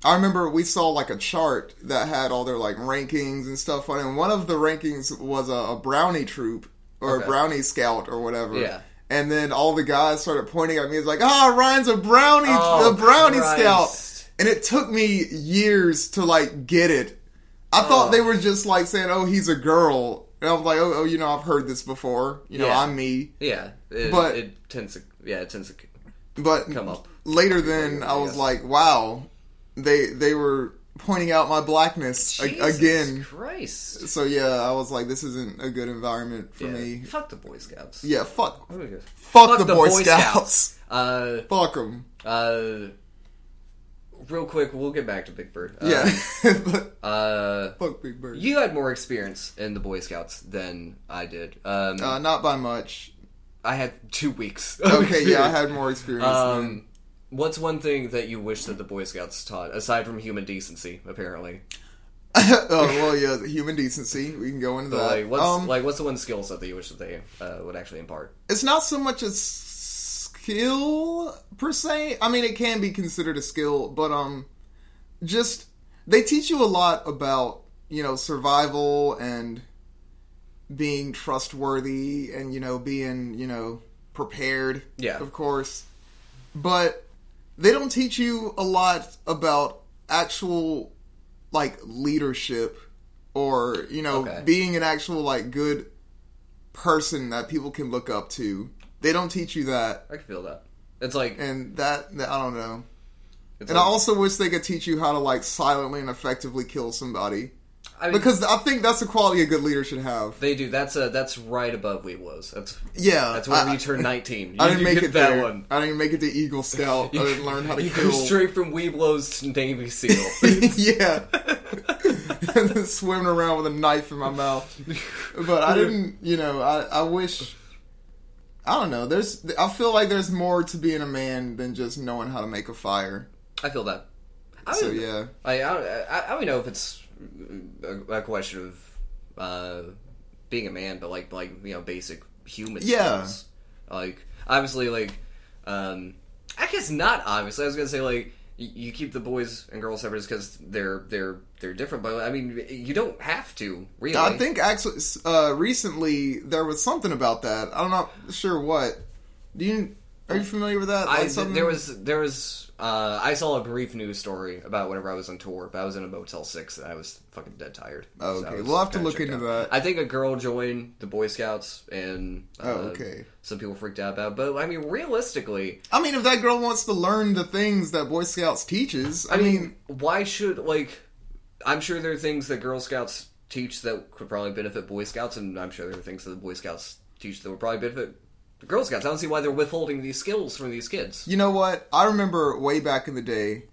I remember we saw like a chart that had all their like rankings and stuff on it. And one of the rankings was a, a brownie troop or Okay. a brownie scout or whatever. Yeah. And then all the guys started pointing at me. It's like, ah, Ryan's a brownie, Oh, a brownie Christ. scout. And it took me years to like get it. I thought Oh. they were just like saying, oh, he's a girl. And I was like, oh, oh you know, I've heard this before. You know, Yeah. I'm me. Yeah, it, But- it tends to yeah, it tends to But come up. later then I was like, wow, they they were pointing out my blackness Jesus again. Christ. So yeah, I was like, this isn't a good environment for Yeah. me. Fuck the Boy Scouts. Yeah, fuck, Oh God. fuck, the, Boy, Scouts. Uh, Fuck them. uh, real quick, we'll get back to Big Bird. Yeah, but Uh, fuck Big Bird. you had more experience in the Boy Scouts than I did. Um, Uh, not by much. I had two weeks. Okay, yeah, I had more experience. than Um, what's one thing that you wish that the Boy Scouts taught aside from human decency? Apparently, oh well, yeah, human decency. We can go into but that. like, what's um, like what's the one skill set that you wish that they uh, would actually impart? it's not so much a skill per se. I mean, it can be considered a skill, but um, just they teach you a lot about you know survival and being trustworthy and you know being you know prepared. Yeah. of course, but they don't teach you a lot about actual like leadership or you know Okay. being an actual like good person that people can look up to. They don't teach you that, I can feel that. It's like and that, that I don't know. And I also wish they could teach you how to like silently and effectively kill somebody I mean, because I think that's the quality a good leader should have. They do. That's uh, that's right above Webelos. That's Yeah, that's when I, you turn nineteen. You, I didn't you make it that there. one. I didn't make it to Eagle Scout. I didn't learn how to you kill. go straight from Webelos to Navy SEAL. yeah. and then swimming around with a knife in my mouth. But I didn't, you know, I, I wish. I don't know. There's, I feel like there's more to being a man than just knowing how to make a fire. I feel that. I So yeah, I, I, I don't know if it's a, a question of uh, being a man, but like like you know basic human Yeah. skills. Like obviously, like um, I guess not. Obviously, I was gonna say like y- you keep the boys and girls separate because they're they're they're different. But I mean, you don't have to really. I think actually uh, recently there was something about that. I'm not sure what. Do you Are you familiar with that? I something- there was there was uh, I saw a brief news story about whenever I was on tour, but I was in a Motel Six and I was fucking dead tired. Oh, So okay. was We'll have to look into out. that. I think a girl joined the Boy Scouts and uh, Oh, okay. Some people freaked out about, it. but I mean, realistically, I mean, if that girl wants to learn the things that Boy Scouts teaches, I, I mean, mean, why should like? I'm sure there are things that Girl Scouts teach that could probably benefit Boy Scouts, and I'm sure there are things that the Boy Scouts teach that would probably benefit the Girl Scouts. I don't see why they're withholding these skills from these kids. you know what? I remember way back in the day,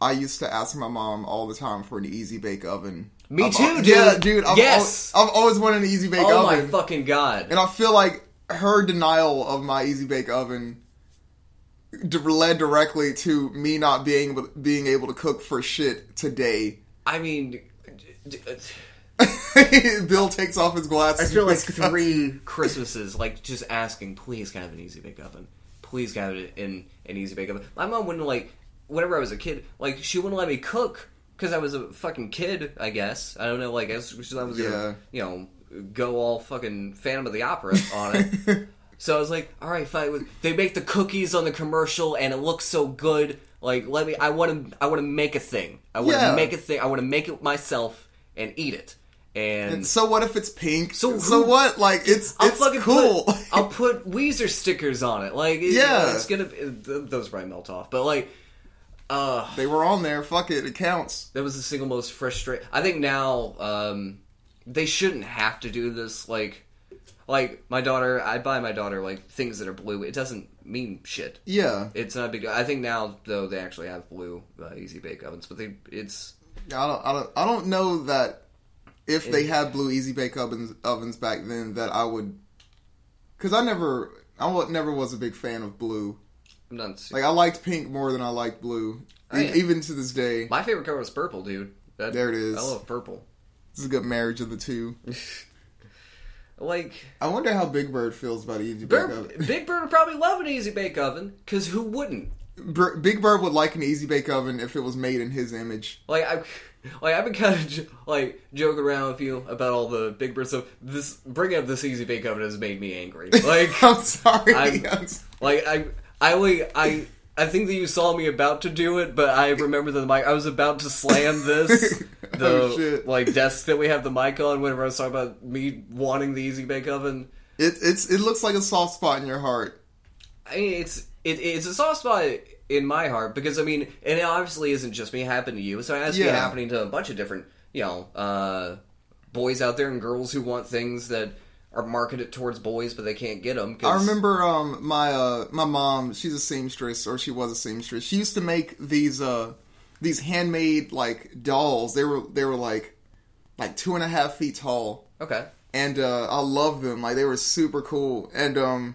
I used to ask my mom all the time for an easy bake oven. Me I've too, al- dude. Yeah, dude. I've Yes. al- I've always wanted an easy bake oven. Oh my fucking god! and I feel like her denial of my easy bake oven d- led directly to me not being able, being able to cook for shit today. I mean, d- d- Bill takes off his glasses. I feel like three Christmases, like just asking, please can I have an easy bake oven? Please can I have it in an easy bake oven? My mom wouldn't like, whenever I was a kid, like she wouldn't let me cook because I was a fucking kid. I guess I don't know. Like I was, I was Yeah. gonna, you know, go all fucking Phantom of the Opera on it. so I was like, all right, fine. They make the cookies on the commercial, and it looks so good. Like, let me. I want to. I want to make a thing. I want to Yeah. make a thing. I want to make it myself and eat it. And So what if it's pink? So So, who- what? Like it's I'll it's fucking cool. Put, I'll put Weezer stickers on it. Like, it- Yeah. it's gonna. It, those probably melt off, but like, uh, they were on there. Fuck it, it counts. that was the single most frustrating. I think now, um, they shouldn't have to do this. Like, like my daughter, I buy my daughter like things that are blue. It doesn't mean shit. Yeah, It's not a big. deal. I think now though they actually have blue uh, easy bake ovens, but they it's I don't, I don't, I don't know that if they had blue easy bake ovens ovens back then that I would, because I never, I never was a big fan of blue. I'm not. Like I liked pink more than I liked blue, Oh, E- even to this day. my favorite color is purple, dude. That- There it is. I love purple. This is a good marriage of the two. Like I wonder how Big Bird feels about easy bake oven. Big Bird would probably love an easy bake oven because who wouldn't? Big Bird would like an easy bake oven if it was made in his image. Like I, like I've been kind of j- like joking around with you about all the Big Bird stuff. This bringing up this easy bake oven has made me angry. Like, I'm sorry. I'm- I'm s- like I, I, like, I. I think that you saw me about to do it, but I remember the mic. I was about to slam this, the Oh, shit. like desk that we have the mic on. Whenever I was talking about me wanting the easy bake oven, it, it's it looks like a soft spot in your heart. I mean, it's it, it's a soft spot in my heart because I mean, and it obviously isn't just me happening to you. So it has to be Yeah. happening to a bunch of different, you know, uh, boys out there and girls who want things that are marketed towards boys, but they can't get them. I remember um my uh my mom, she's a seamstress or she was a seamstress. She used to make these uh these handmade like dolls. They were they were like like two and a half feet tall. Okay. And uh I loved them. Like they were super cool. And um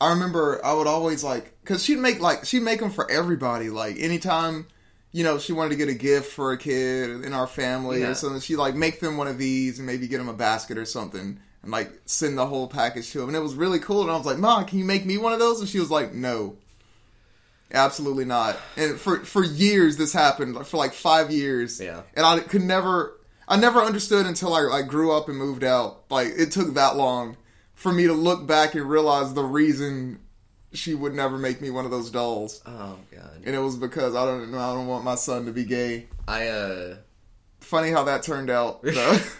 I remember I would always like cuz she'd make like she'd make them for everybody like anytime you know, she wanted to get a gift for a kid in our family Yeah. or something. She'd like make them one of these and maybe get them a basket or something and like send the whole package to him. And it was really cool. And I was like, Mom, can you make me one of those? And she was like, No. Absolutely not. And for for years this happened, for like five years. Yeah. And I could never I never understood until I like grew up and moved out. Like it took that long for me to look back and realize the reason she would never make me one of those dolls. Oh god. And it was because I don't know I don't want my son to be gay. I uh Funny how that turned out.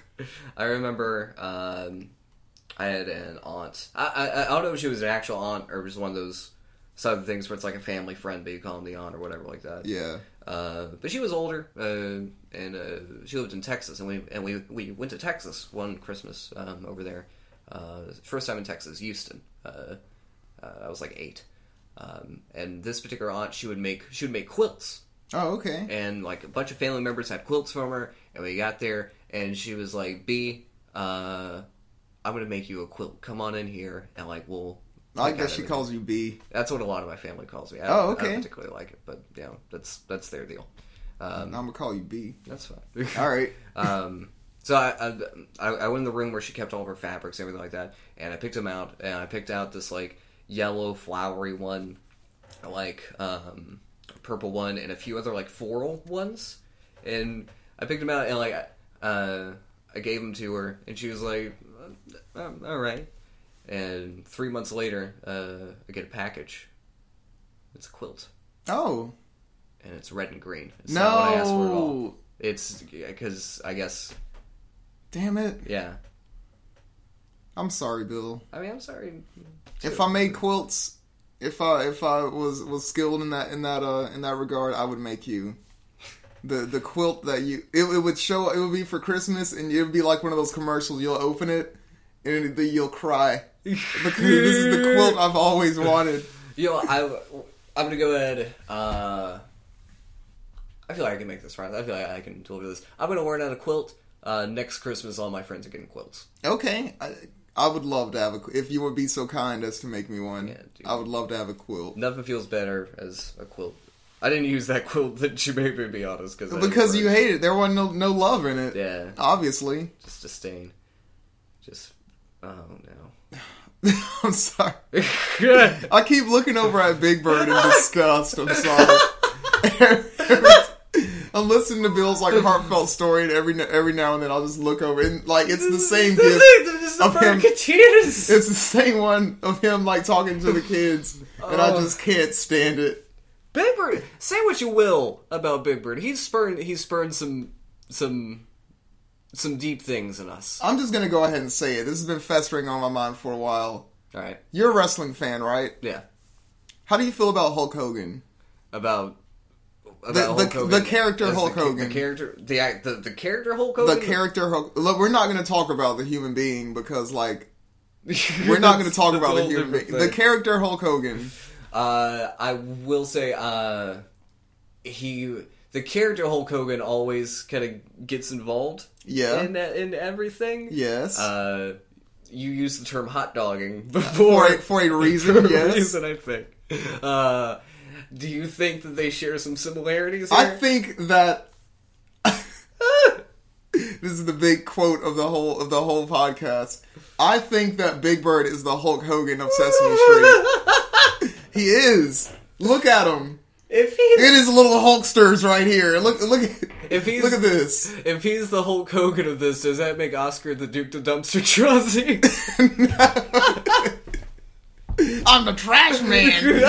I remember um I had an aunt. I, I I don't know if she was an actual aunt or just one of those sort of things where it's like a family friend, but you call them the aunt or whatever like that. yeah. Uh, but she was older, uh, and uh, she lived in Texas, and we and we we went to Texas one Christmas um, over there. Uh, first time in Texas, Houston. Uh, uh, I was like eight, um, and this particular aunt, she would make she would make quilts, Oh, okay. and like a bunch of family members had quilts from her, and we got there, and she was like, "B, uh, I'm gonna make you a quilt. Come on in here, and like we'll." I like pick that out she calls you B. That's what a lot of my family calls me. I Oh, don't, I okay. don't particularly like it, but know, that's that's their deal. Um, I'm gonna call you B. that's fine. All right. um, so I, I I went in the room where she kept all of her fabrics and everything like that, and I picked them out, and I picked out this like yellow flowery one, like um, purple one, and a few other like floral ones, and I picked them out, and like uh, I gave them to her, and she was like, "Uh, "All right." And three months later, uh, I get a package It's a quilt, Oh and it's red and green. It's not what I asked for at all. no! It's because I guess Damn it! yeah. I'm sorry, Bill. I mean, I'm sorry. If I made quilts, if I if I was was skilled in that in that uh in that regard, I would make you the the quilt that you it, it would show it would be for Christmas and it would be like one of those commercials. You'll open it and then you'll cry because this is the quilt I've always wanted. You know, I I'm gonna go ahead. Uh, I feel like I can make this right. I feel like I can deliver this. I'm gonna learn how to quilt. Uh, next Christmas, all my friends are getting quilts. Okay, I, I would love to have a quilt. if you would be so kind as to make me one. Yeah. I would love to have a quilt Nothing feels better as a quilt. I didn't use that quilt that you made me, to be honest, because because you hate it. There wasn't no no love in it. Yeah, Obviously, just disdain. Just oh no. I'm sorry. I keep looking over at Big Bird in disgust. I'm sorry. I'm listening to Bill's like heartfelt story, and every every now and then I'll just look over and like it's the same gift. of him. It's the same one of him like talking to the kids, and I Oh. just can't stand it. Big Bird. Say what you will about Big Bird. He's spurned. He's spurned some some some deep things in us. I'm just gonna go ahead and say it. This has been festering on my mind for a while. All right. You're a wrestling fan, right? Yeah. How do you feel about Hulk Hogan? About. The, about the, Hogan. the character Hulk the, Hogan. The character. The. The, the character Hulk Hogan. the character Hulk. Look, we're not going to talk about the human being because, like, we're not going to talk about the human being. different The character Hulk Hogan. Uh, I will say, uh, he, the character Hulk Hogan always kind of gets involved. Yeah. In in everything. Yes. Uh, you used the term hot dogging for, before. a, for a For reason, a yes. reason, I think. Uh, do you think that they share some similarities? I think that this is the big quote of the whole of the whole podcast. I think that Big Bird is the Hulk Hogan of Sesame Street. he is. Look at him. If he's Look at little Hulksters right here. Look look at If he's- look at this. if he's the Hulk Hogan of this, does that make Oscar the Duke the Dumpster Droese? I'm the trash man.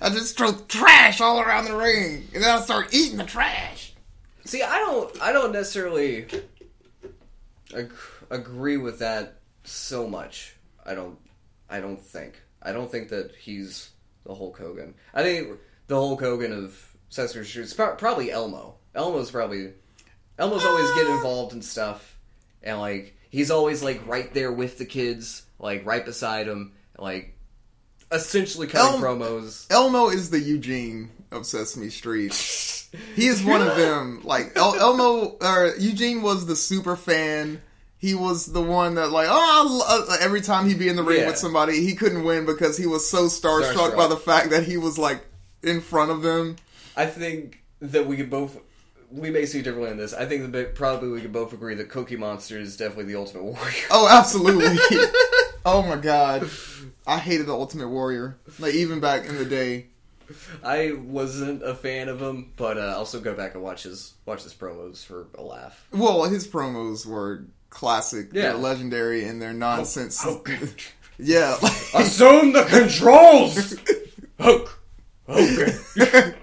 I just throw trash all around the ring, and then I start eating the trash. See, I don't, I don't necessarily ag- agree with that so much. I don't, I don't think, I don't think that he's the Hulk Hogan. I think the Hulk Hogan of Sesame Street is probably Elmo. Elmo's probably, Elmo's always getting ah. involved in stuff, and like he's always like right there with the kids, like right beside them, like essentially cutting Elm- promos. Elmo is the Eugene of Sesame Street. He is one of them. Like El- Elmo or Eugene was the super fan. He was the one that like oh every time he'd be in the ring Yeah. with somebody he couldn't win because he was so starstruck, Starstruck. by the fact that he was like in front of them. I think that we could both. We may see differently on this. I think that probably we could both agree that Cookie Monster is definitely the Ultimate Warrior. Oh, absolutely. oh my god. I hated the Ultimate Warrior. Like even back in the day. I wasn't a fan of him, but uh, also go back and watch his watch his promos for a laugh. Well, his promos were classic. Yeah. They're legendary in their nonsense. Hogan. yeah. Like, Assume the controls. Hulk. Hogan.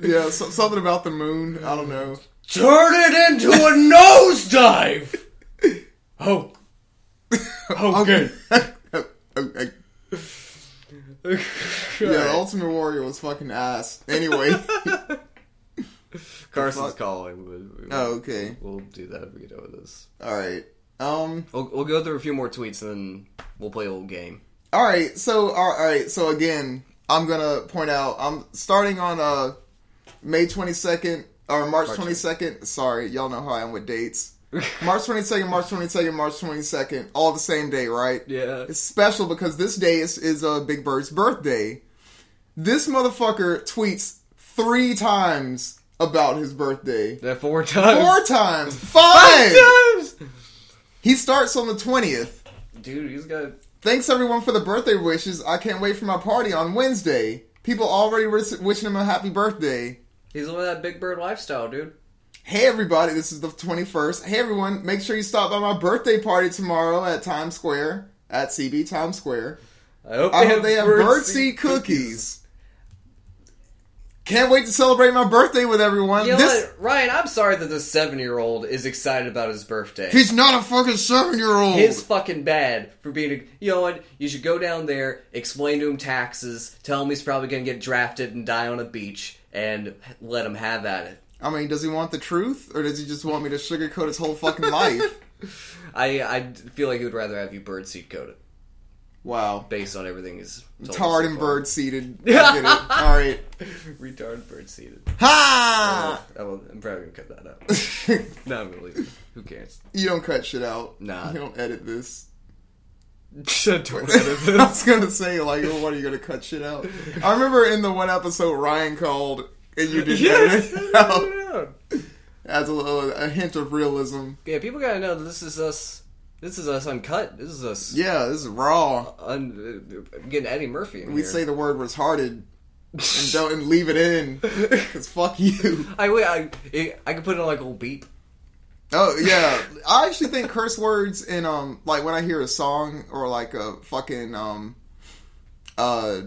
yeah, so, something about the moon. I don't know. Turn it into a nosedive. Hulk. Hogan. Okay. Yeah, Ultimate Warrior was fucking ass. Anyway. Carson's calling. We- we- oh, okay. We'll do that if we get with this. All right. Um. We'll, we'll go through a few more tweets and then we'll play a little game. All right. So, all right. So again, I'm gonna point out. I'm starting on uh May 22nd or March March 22nd. Sorry, y'all know how I am with dates. March 22nd, March 22nd, March 22nd, all the same day, right? Yeah. It's special because this day is, is uh, Big Bird's birthday. This motherfucker tweets three times about his birthday. That four times. Four times. Five! times. He starts on the 20th. Dude, he's got. Thanks everyone for the birthday wishes. I can't wait for my party on Wednesday. People already wishing him a happy birthday. He's living that big bird lifestyle, dude. Hey everybody, this is the 21st. Hey everyone, make sure you stop by my birthday party tomorrow at Times Square, at CB Times Square. I hope I hope they have birdseed cookies. Can't wait to celebrate my birthday with everyone. You know this what, Ryan? I'm sorry that this seven-year-old is excited about his birthday. he's not a fucking seven year old. He's fucking bad for being a. You know what? You should go down there, explain to him taxes, tell him he's probably gonna get drafted and die on a beach, and let him have at it. I mean, does he want the truth, or does he just want me to sugarcoat his whole fucking life? I I feel like he would rather have you birdseed coated Wow. based on everything he's told us and bird seeded. I get it. All right. Retarded birdseeded. Ha! Uh, I will, I'm probably gonna cut that out. no, I'm gonna leave it. Who cares? you don't cut shit out. Nah. You don't edit this. Don't edit I was gonna say, like, what are you gonna cut shit out? I remember in the one episode Ryan called and you didn't Yes. edit it out. As a, little, a hint of realism. Yeah, people gotta know that this is us. This is us uncut. This is us. Yeah, this is raw. Un, getting Eddie Murphy in We here. say the word retarded and don't and leave it in. Cause fuck you. I wait. I I could put it on like a little beep. Oh yeah, I actually think curse words in um like when I hear a song or like a fucking um uh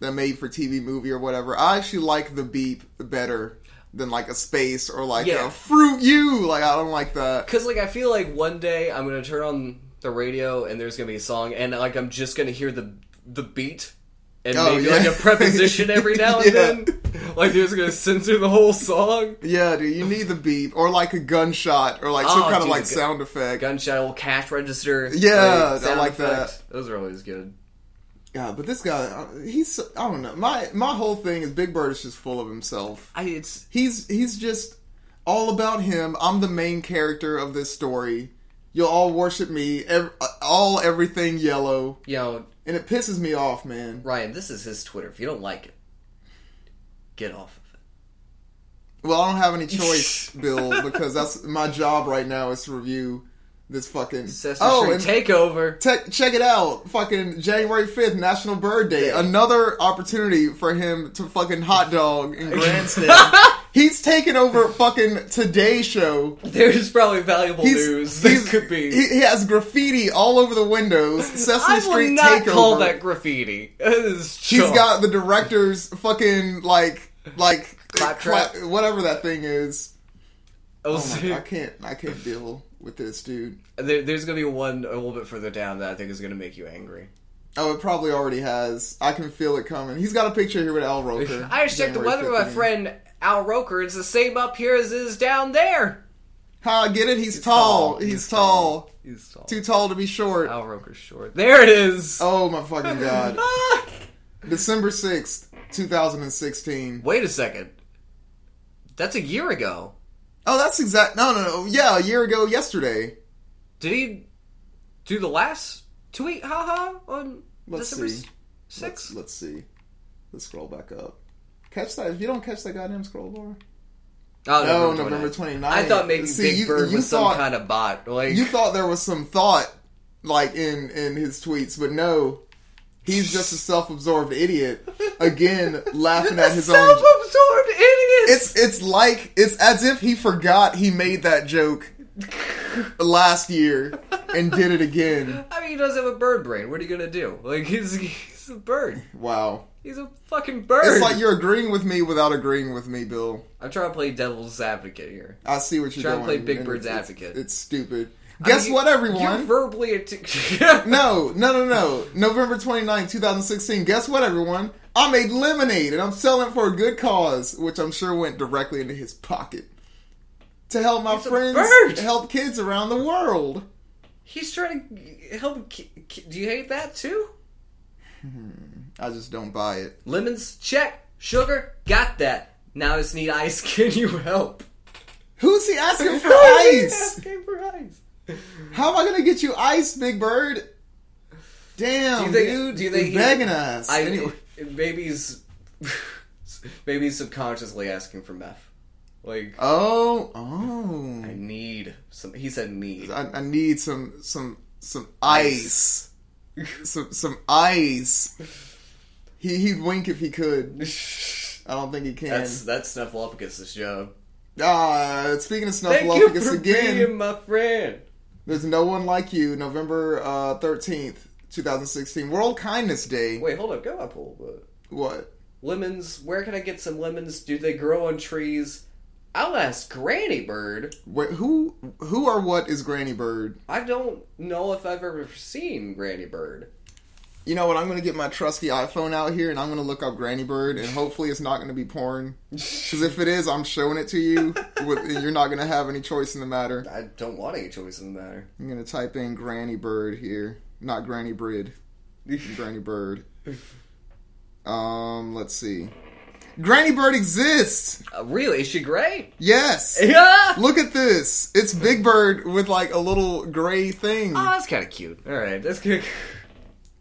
a made for TV movie or whatever, I actually like the beep better than like a space or like Yeah. a fruit you. Like I don't like that. Cause like I feel like one day I'm gonna turn on the radio and there's gonna be a song and like I'm just gonna hear the the beat and Oh, maybe yeah. like a preposition every now and Yeah. then. Like there's gonna censor the whole song. Yeah, dude, you need the beep or like a gunshot or like some Oh, kind of like sound effect. Gunshot, little cash register. Yeah, I sound like effect. Those are always good. Yeah, but this guy, uh, he's I don't know. My my whole thing is Big Bird is just full of himself. I it's he's he's just all about him. I'm the main character of this story. You'll all worship me. Ev- all everything yellow, know and it pisses me off, man. Ryan. This is his Twitter. If you don't like it, get off of it. Well, I don't have any choice, Bill, because that's my job right now is to review this fucking. Sesame oh, takeover. te- check it out! Fucking January fifth, National Bird Day. Yeah. Another opportunity for him to fucking hot dog in grandstand. He's taking over fucking Today Show. There's probably valuable He's, news he's- could be. He, he has graffiti all over the windows. Sesame I Street not takeover. call that graffiti. He's got the director's fucking like like Claptrap. cla- whatever that thing is. I Oh my, I can't I can't deal with this dude. there, there's gonna be one a little bit further down that I think is gonna make you angry. Oh, it probably already has. I can feel it coming. He's got a picture here with Al Roker. I just checked the weather with my friend Al Roker. It's the same up here as it is down there. How I get it? He's, tall. He's, tall. He's tall. Too tall to be short. Al Roker's short. There it is. Oh my fucking god. December sixth, two thousand and sixteen. Wait a second. That's a year ago. Oh, that's exact. No, no, no. Yeah, a year ago yesterday. Did he do the last tweet? Haha. On Let's December see. sixth. Let's, let's see. Let's scroll back up. Catch that. If you don't catch that goddamn scroll bar. Oh, No, November November 29th. 29th. I thought maybe See, Big you- Bird you was thought- some kind of bot. Like You thought there was some thought, like, in, in his tweets, but no. He's just a self-absorbed idiot. Again, laughing at his own. self-absorbed idiot It's it's like it's as if he forgot he made that joke last year and did it again. I mean, he does have a bird brain. What are you gonna do? Like he's he's a bird. Wow. He's a fucking bird. It's like you're agreeing with me without agreeing with me, Bill. I'm trying to play devil's advocate here. I see what you're Trying to play Big and Bird's it's- advocate. It's, it's stupid. I Guess mean, what, You're everyone? verbally att- no, no, no, no. November 29, 2016. Guess what, everyone? I made lemonade and I'm selling for a good cause, which I'm sure went directly into his pocket. To help my He's friends help kids around the world. He's trying to help. ki- ki- Do you hate that too? Hmm, I just don't buy it. Lemons, check. Sugar, got that. Now I just need ice. Can you help? Who's he asking for ice? Asking for ice. How am I gonna get you ice, Big Bird? Damn, Do you think- dude. do you think he's begging us? I Anyway. maybe he's maybe he's subconsciously asking for meth. Like Oh, oh. I need some. He said need. I, I need some some some ice. some some ice. He he'd wink if he could. I don't think he can. That's that's Snuffleupagus' job. Ah, speaking of Thank you Snuffleupagus for again, being my friend. There's no one like you. November uh, thirteenth, 2016, World Kindness Day. Wait, hold up. Go up a little bit. What? Lemons. Where can I get some lemons? Do they grow on trees? I'll ask Granny Bird. Wait, who who or what is Granny Bird? I don't know if I've ever seen Granny Bird. You know what? I'm gonna get my trusty iPhone out here and I'm gonna look up Granny Bird, and hopefully it's not gonna be porn. Because if it is, I'm showing it to you. With, you're not gonna have any choice in the matter. I don't want any choice in the matter. I'm gonna type in Granny Bird here, not Granny Brid. Granny Bird. Um, let's see. Granny Bird exists. Uh, really? Is she gray? Yes. Yeah. Look at this. It's Big Bird with like a little gray thing. Oh, that's kind of cute. All right, that's good.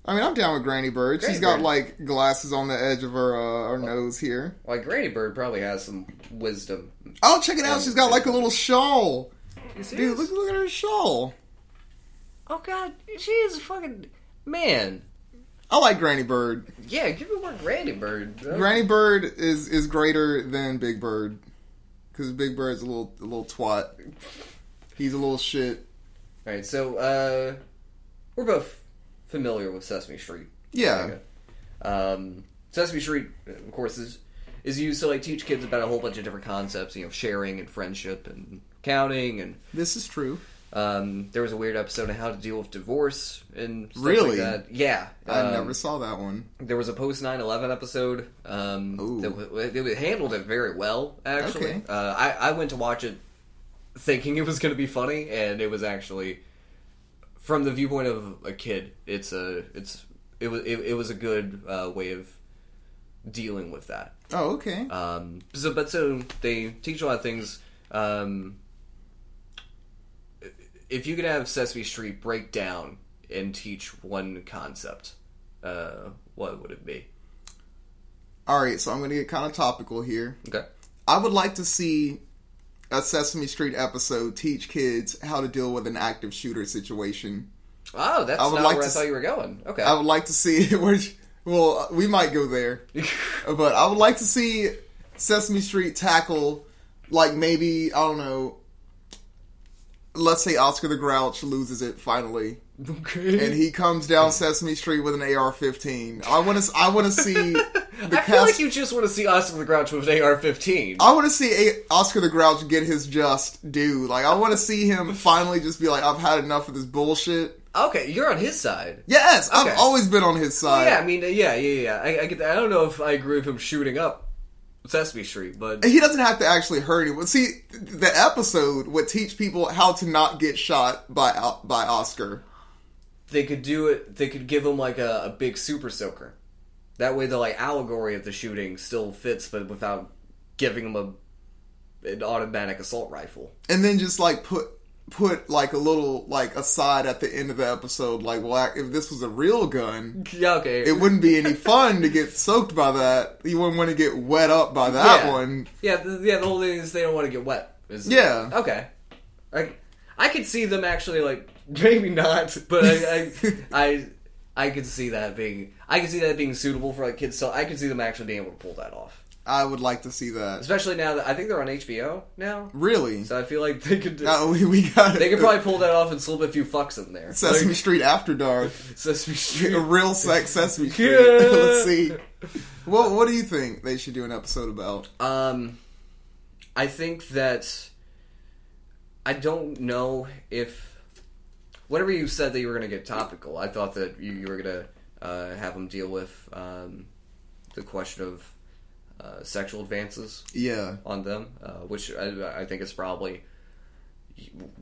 I mean, I'm down with Granny Bird. Granny She's got Bird. like glasses on the edge of her uh, her nose here. Like Granny Bird probably has some wisdom. Oh, check it out. She's got like a little shawl. Dude, look, look at her shawl. Oh God, she is a fucking man. I like Granny Bird. Yeah, give me more Granny Bird. Granny Bird is is greater than Big Bird because Big Bird's a little a little twat. He's a little shit. All right, so uh, we're both familiar with Sesame Street. Yeah, Um, Sesame Street, of course, is is used to like teach kids about a whole bunch of different concepts. You know, sharing and friendship and counting and this is true. Um, there was a weird episode of how to deal with divorce and stuff Really? like that. Yeah, I um, never saw that one. There was a post 9-11 episode. Um, Ooh. that w- it handled it very well. Actually, Okay. uh, I I went to watch it thinking it was going to be funny, and it was actually from the viewpoint of a kid. It's a it's it was it, it was a good uh, way of dealing with that. Oh, okay. Um, so, but so they teach a lot of things. Um, if you could have Sesame Street break down and teach one concept, uh, what would it be? All right, so I'm going to get kind of topical here. Okay. I would like to see a Sesame Street episode teach kids how to deal with an active shooter situation. Oh, that's I would not like where to I thought you were going. Okay. I would like to see which. Well, we might go there, but I would like to see Sesame Street tackle, like maybe I don't know. Let's say Oscar the Grouch loses it finally, okay. and he comes down Sesame Street with an AR-15. I want to. I want to see the I feel cast. like you just want to see Oscar the Grouch with an AR-15. I want to see a- Oscar the Grouch get his just due. Like, I want to see him finally just be like, I've had enough of this bullshit. Okay, you're on his side. Yes, Okay. I've always been on his Well, side. yeah, I mean, uh, yeah, yeah, yeah. I, I, get that. I don't know if I agree with him shooting up Sesame Street, but He doesn't have to actually hurt anyone. See, the episode would teach people how to not get shot by by Oscar. They could do it. They could give him like a, a big super soaker. That way, the like allegory of the shooting still fits, but without giving him a an automatic assault rifle. and then just like put put like a little like aside at the end of the episode like well if this was a real gun Yeah, okay. it wouldn't be any fun to get soaked by that you wouldn't want to get wet up by that Yeah. one yeah, the, yeah. The whole thing is they don't want to get wet. Is- Yeah. Okay. I I could see them actually like maybe not, but I I I, I could see that being I could see that being suitable for like kids. So I could see them actually being able to pull that off, i would like to see that especially now that I think they're on HBO now. really So I feel like they could. no, we, we got They could probably pull that off and slip a few fucks in there. sesame Like, street after dark Sesame Street. a real sex sesame street Yeah. let's see what what do you think they should do an episode about Um, I think that I don't know if whenever you said that you were going to get topical, I thought that you, you were going to uh, have them deal with um, the question of uh, sexual advances yeah on them, uh, which I, I think is probably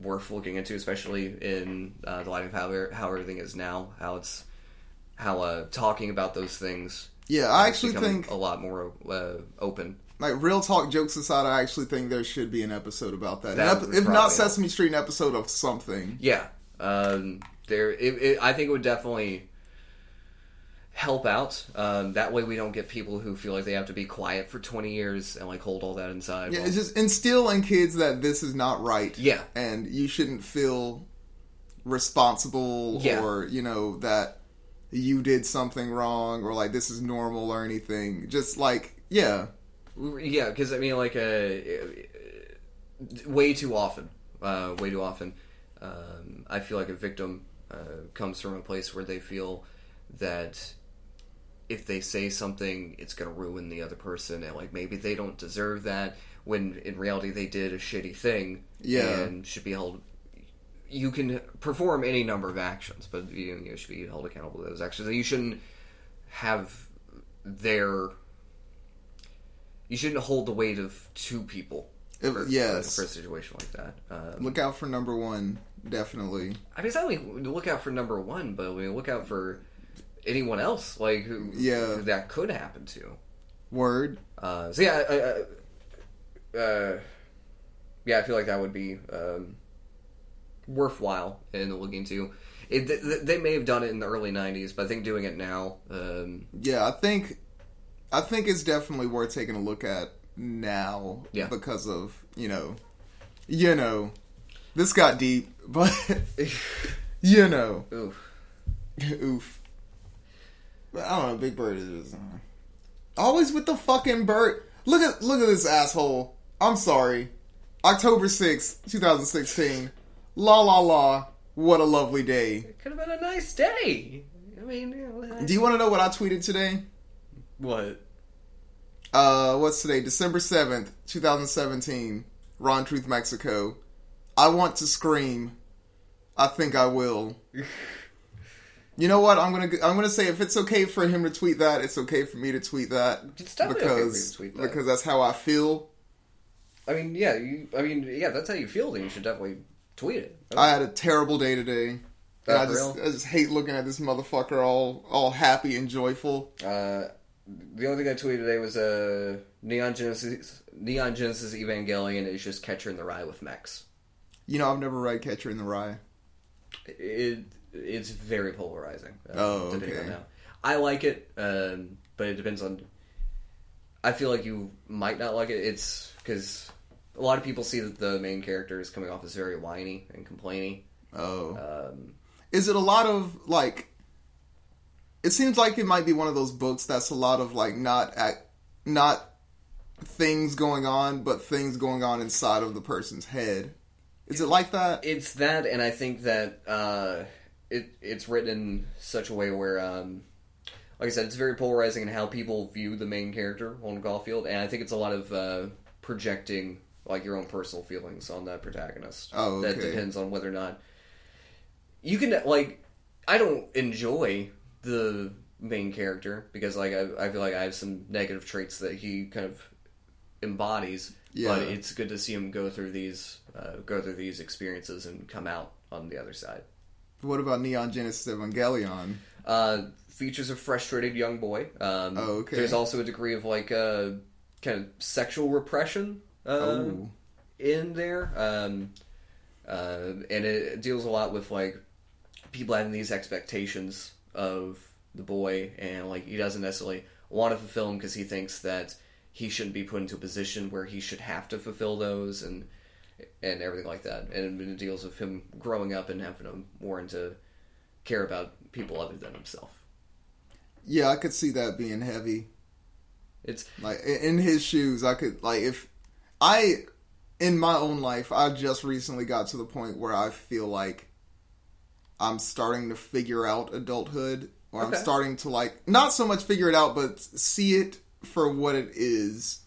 worth looking into, especially in uh, the light of how how everything is now, how it's how uh, talking about those things. yeah i actually think a lot more uh, open. like real talk jokes aside i actually think there should be an episode about that, That ep- if not sesame street an episode of something Yeah, um, there. It, it, I think it would definitely help out. Um, that way, we don't get people who feel like they have to be quiet for twenty years and like hold all that inside. Yeah, Well, it's just instill in kids that this is not right. Yeah. And you shouldn't feel responsible Yeah. or, you know, that you did something wrong or like this is normal or anything. Just like, yeah. yeah, because I mean, like, uh, way too often, uh, way too often, um, I feel like a victim uh, comes from a place where they feel that if they say something, it's going to ruin the other person, and like maybe they don't deserve that. When in reality, they did a shitty thing, Yeah. and should be held. You can perform any number of actions, but you, you should be held accountable to those actions. You shouldn't have their. You shouldn't hold the weight of two people. For, yes. for a situation like that. Um, Look out for number one, definitely. I mean, it's not only look out for number one, but we look out for anyone else, like who, Yeah. who that could happen to. Word. Uh, so yeah, I, I, uh, yeah, I feel like that would be um, worthwhile in looking to. It, th- they may have done it in the early '90s, but I think doing it now, um, Yeah, I think I think it's definitely worth taking a look at now. Yeah. Because of, you know you know. This got deep, but you know. oof. Oof. But I don't know, Big Bird is uh, always with the fucking bird. Look at look at this asshole. I'm sorry. October sixth, 2016. La la la. What a lovely day. It could have been a nice day. I mean, you know, Do you want to know what I tweeted today? what? Uh, what's today? December 7th, 2017. Ron Truth Mexico. I want to scream. I think I will. You know what? I'm gonna I'm gonna say if it's okay for him to tweet that, it's okay for me to tweet that It's definitely okay for you because to tweet that. because that's how I feel. I mean, yeah, you, I mean, yeah, that's how you feel. Then you should definitely tweet it. I had a terrible day today. I just real? I just hate looking at this motherfucker all all happy and joyful. Uh, the only thing I tweeted today was uh, Neon Genesis Neon Genesis Evangelion is just Catcher in the Rye with mechs. You know, I've never read Catcher in the Rye. It it's very polarizing. Uh, Oh, okay. I like it, um, but it depends on. I feel like you might not like it. It's because a lot of people see that the main character is coming off as very whiny and complaining. Oh. Um, is it a lot of like it seems like it might be one of those books that's a lot of like not at, not things going on but things going on inside of the person's head is it like that it's that, and I think that uh, it it's written in such a way where, um, like I said, it's very polarizing in how people view the main character Holden Caulfield, and I think it's a lot of uh, projecting like your own personal feelings on that protagonist. Oh, okay. that depends on whether or not you can like. I don't enjoy the main character because like I, I feel like I have some negative traits that he kind of embodies. Yeah. But it's good to see him go through these uh, go through these experiences and come out on the other side. what about neon genesis evangelion Uh, features a frustrated young boy. Um, Oh, okay. There's also a degree of like uh, kind of sexual repression uh, oh in there, um, uh, and it deals a lot with like people having these expectations of the boy, and like he doesn't necessarily want to fulfill them because he thinks that he shouldn't be put into a position where he should have to fulfill those, and and everything like that. And it deals with him growing up and having to more into care about people other than himself. yeah i could see that being heavy It's like in in his shoes i could like if i in my own life i just recently got to the point where i feel like i'm starting to figure out adulthood or i'm starting to like not so much figure it out but see it for what it is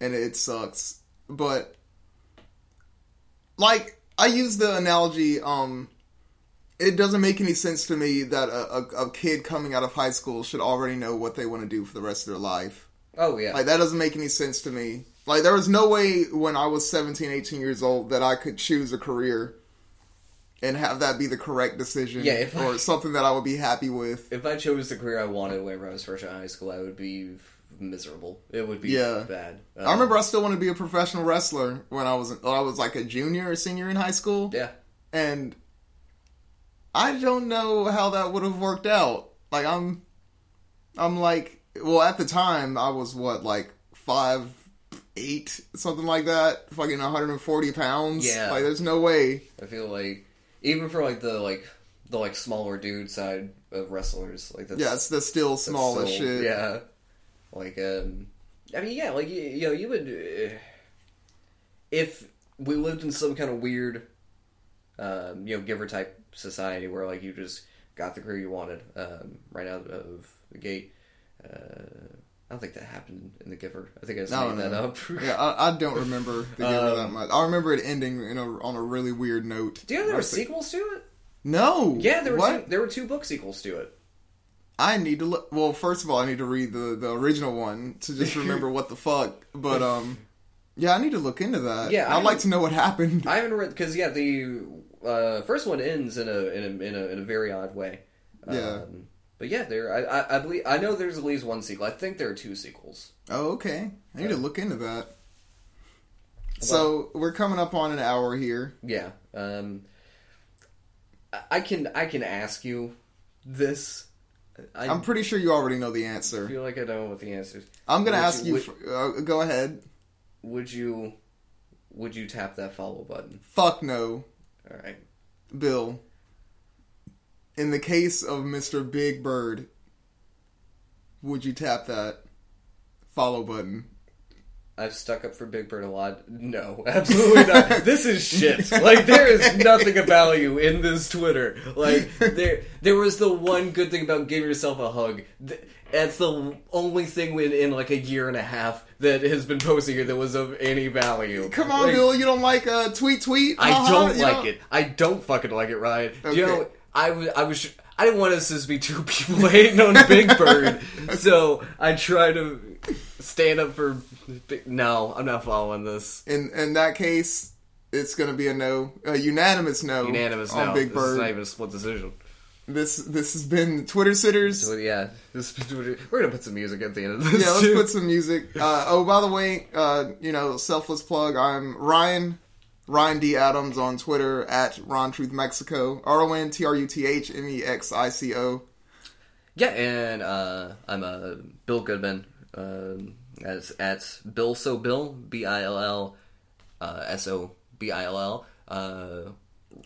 and it sucks. But like i use the analogy um it doesn't make any sense to me that a, a, a kid coming out of high school should already know what they want to do for the rest of their life. Oh yeah, like that doesn't make any sense to me. Like there was no way when I was 17, 18 years old that I could choose a career and have that be the correct decision Yeah, if I- or something that I would be happy with. if I chose the career I wanted whenever I was fresh out of high school, I would be miserable. It would be Yeah. bad. I remember um, I still wanted to be a professional wrestler when I was I was like a junior or senior in high school Yeah, and I don't know how that would have worked out. Like I'm I'm like well at the time I was what like 5 8 something like that fucking 140 pounds Yeah. like there's no way I feel like even for like the like the like smaller dude side of wrestlers, like that's Yeah, it's the still small as shit. Yeah, like um, I mean, yeah, like you, you know, you would uh, if we lived in some kind of weird um, you know, giver type society where like you just got the career you wanted um, right out of the gate. Uh, I don't think that happened in the Giver. I think I just No, made that no. up. Yeah, I, I don't remember the Giver Um, that much. I remember it ending in a, on a really weird note. Do you know there were sequels to it? No. Yeah, there were what? two, there were two book sequels to it. I need to look. Well, first of all, I need to read the the original one to just remember what the fuck. But um, yeah, I need to look into that. Yeah, I'd like to know what happened. I haven't read because yeah, the uh, first one ends in a in a in a, in a very odd way. Yeah. But yeah, there I, I I believe I know there's at least one sequel. I think there are two sequels. Oh, okay. I need to look into that. So we're coming up on an hour here. Yeah. Um, I- I can I can ask you this. I I'm pretty sure you already know the answer. feel like I don't know what the answer is. I'm gonna Would ask you- you. for, uh, go ahead. Would you would you tap that follow button? Fuck no, All right. Bill. In the case of Mr. Big Bird, would you tap that follow button? I've stuck up for Big Bird a lot. No, absolutely not. this is shit. Like there is nothing of value in this Twitter. Like there, there was the one good thing about giving yourself a hug. That's the only thing in, in like a year and a half that has been posting here that was of any value. Come on, Like, Bill. You don't like uh, tweet tweet? I Uh-huh, don't you like don't- it. I don't fucking like it, Ryan. Okay. You know, I was, I was, I didn't want us to be two people hating on Big Bird, so I try to stand up for. Big, no, I'm not following this. In in that case, it's gonna be a no, a unanimous no, Unanimous on now. Big This is not even a split decision. This this has been Twitter sitters. So yeah, this, we're gonna put some music at the end of this. yeah, let's too. put some music. Uh, oh, by the way, uh, you know, selfless plug. I'm Ryan, Ryan D Adams on Twitter at Ron Truth Mexico. R O N T R U T H M E X I C O. Yeah, and uh, I'm uh, Bill Goodman. Um, as at Bill So Bill B I L L uh, S O B I L L. Uh,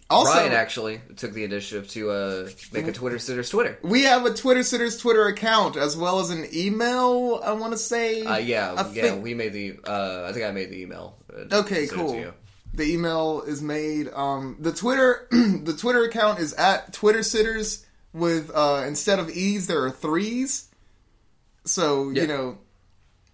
Also, Ryan actually took the initiative to uh, make a Twitter sitters Twitter. we have a Twitter sitters Twitter account as well as an email. I want to say. Uh, yeah, I yeah, think- we made the. Uh, I think I made the email. Uh, Okay, cool. The email is made. Um, the Twitter the Twitter account is at Twitter Sitters with uh, instead of e's there are threes. So Yeah. you know,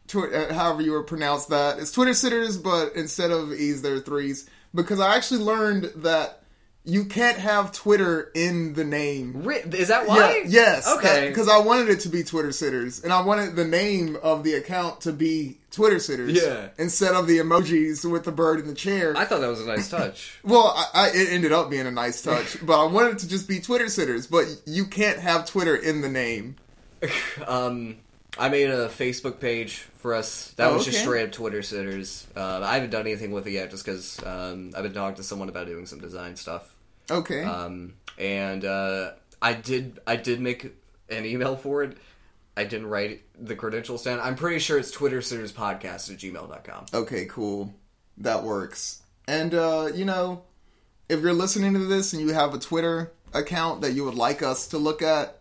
tw- uh, however you would pronounce that, it's Twitter Sitters, but instead of e's there are threes. Because I actually learned that you can't have Twitter in the name. Is that why? Yeah, yes. Okay. Because I wanted it to be Twitter Sitters, and I wanted the name of the account to be Twitter Sitters. Yeah. Instead of the emojis with the bird in the chair. I thought that was a nice touch. well, I, I, it ended up being a nice touch, but I wanted it to just be Twitter Sitters. But you can't have Twitter in the name. um, I made a Facebook page for us. That Oh, was just okay. straight up Twitter sitters. Uh, I haven't done anything with it yet, just because um, I've been talking to someone about doing some design stuff. Okay. Um, and uh, I did I did make an email for it. I didn't write the credentials down. I'm pretty sure it's Twitter sitters podcast at gmail.com. Okay, cool. That works. And uh, you know, if you're listening to this and you have a Twitter account that you would like us to look at,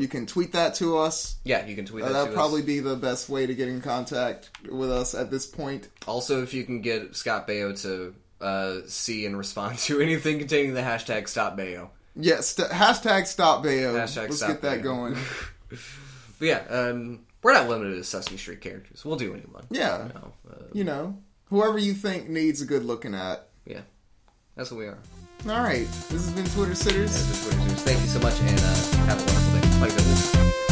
you can tweet that to us. Yeah, you can tweet Uh, that that'd to us. probably be the best way to get in contact with us at this point. Also, if you can get Scott Baio to uh, see and respond to anything containing the hashtag Stop Baio. Yes, st- hashtag stop Baio. Hashtag Let's stop get that Baio. going. But yeah, um, we're not limited to Sesame Street characters. We'll do anyone. Yeah, No, uh, you know, whoever you think needs a good looking at. yeah, that's what we are. All right, this has been Twitter Sitters. Twitter Sitters. Thank you so much, and uh, have a wonderful day. Bye, guys. Yeah, this is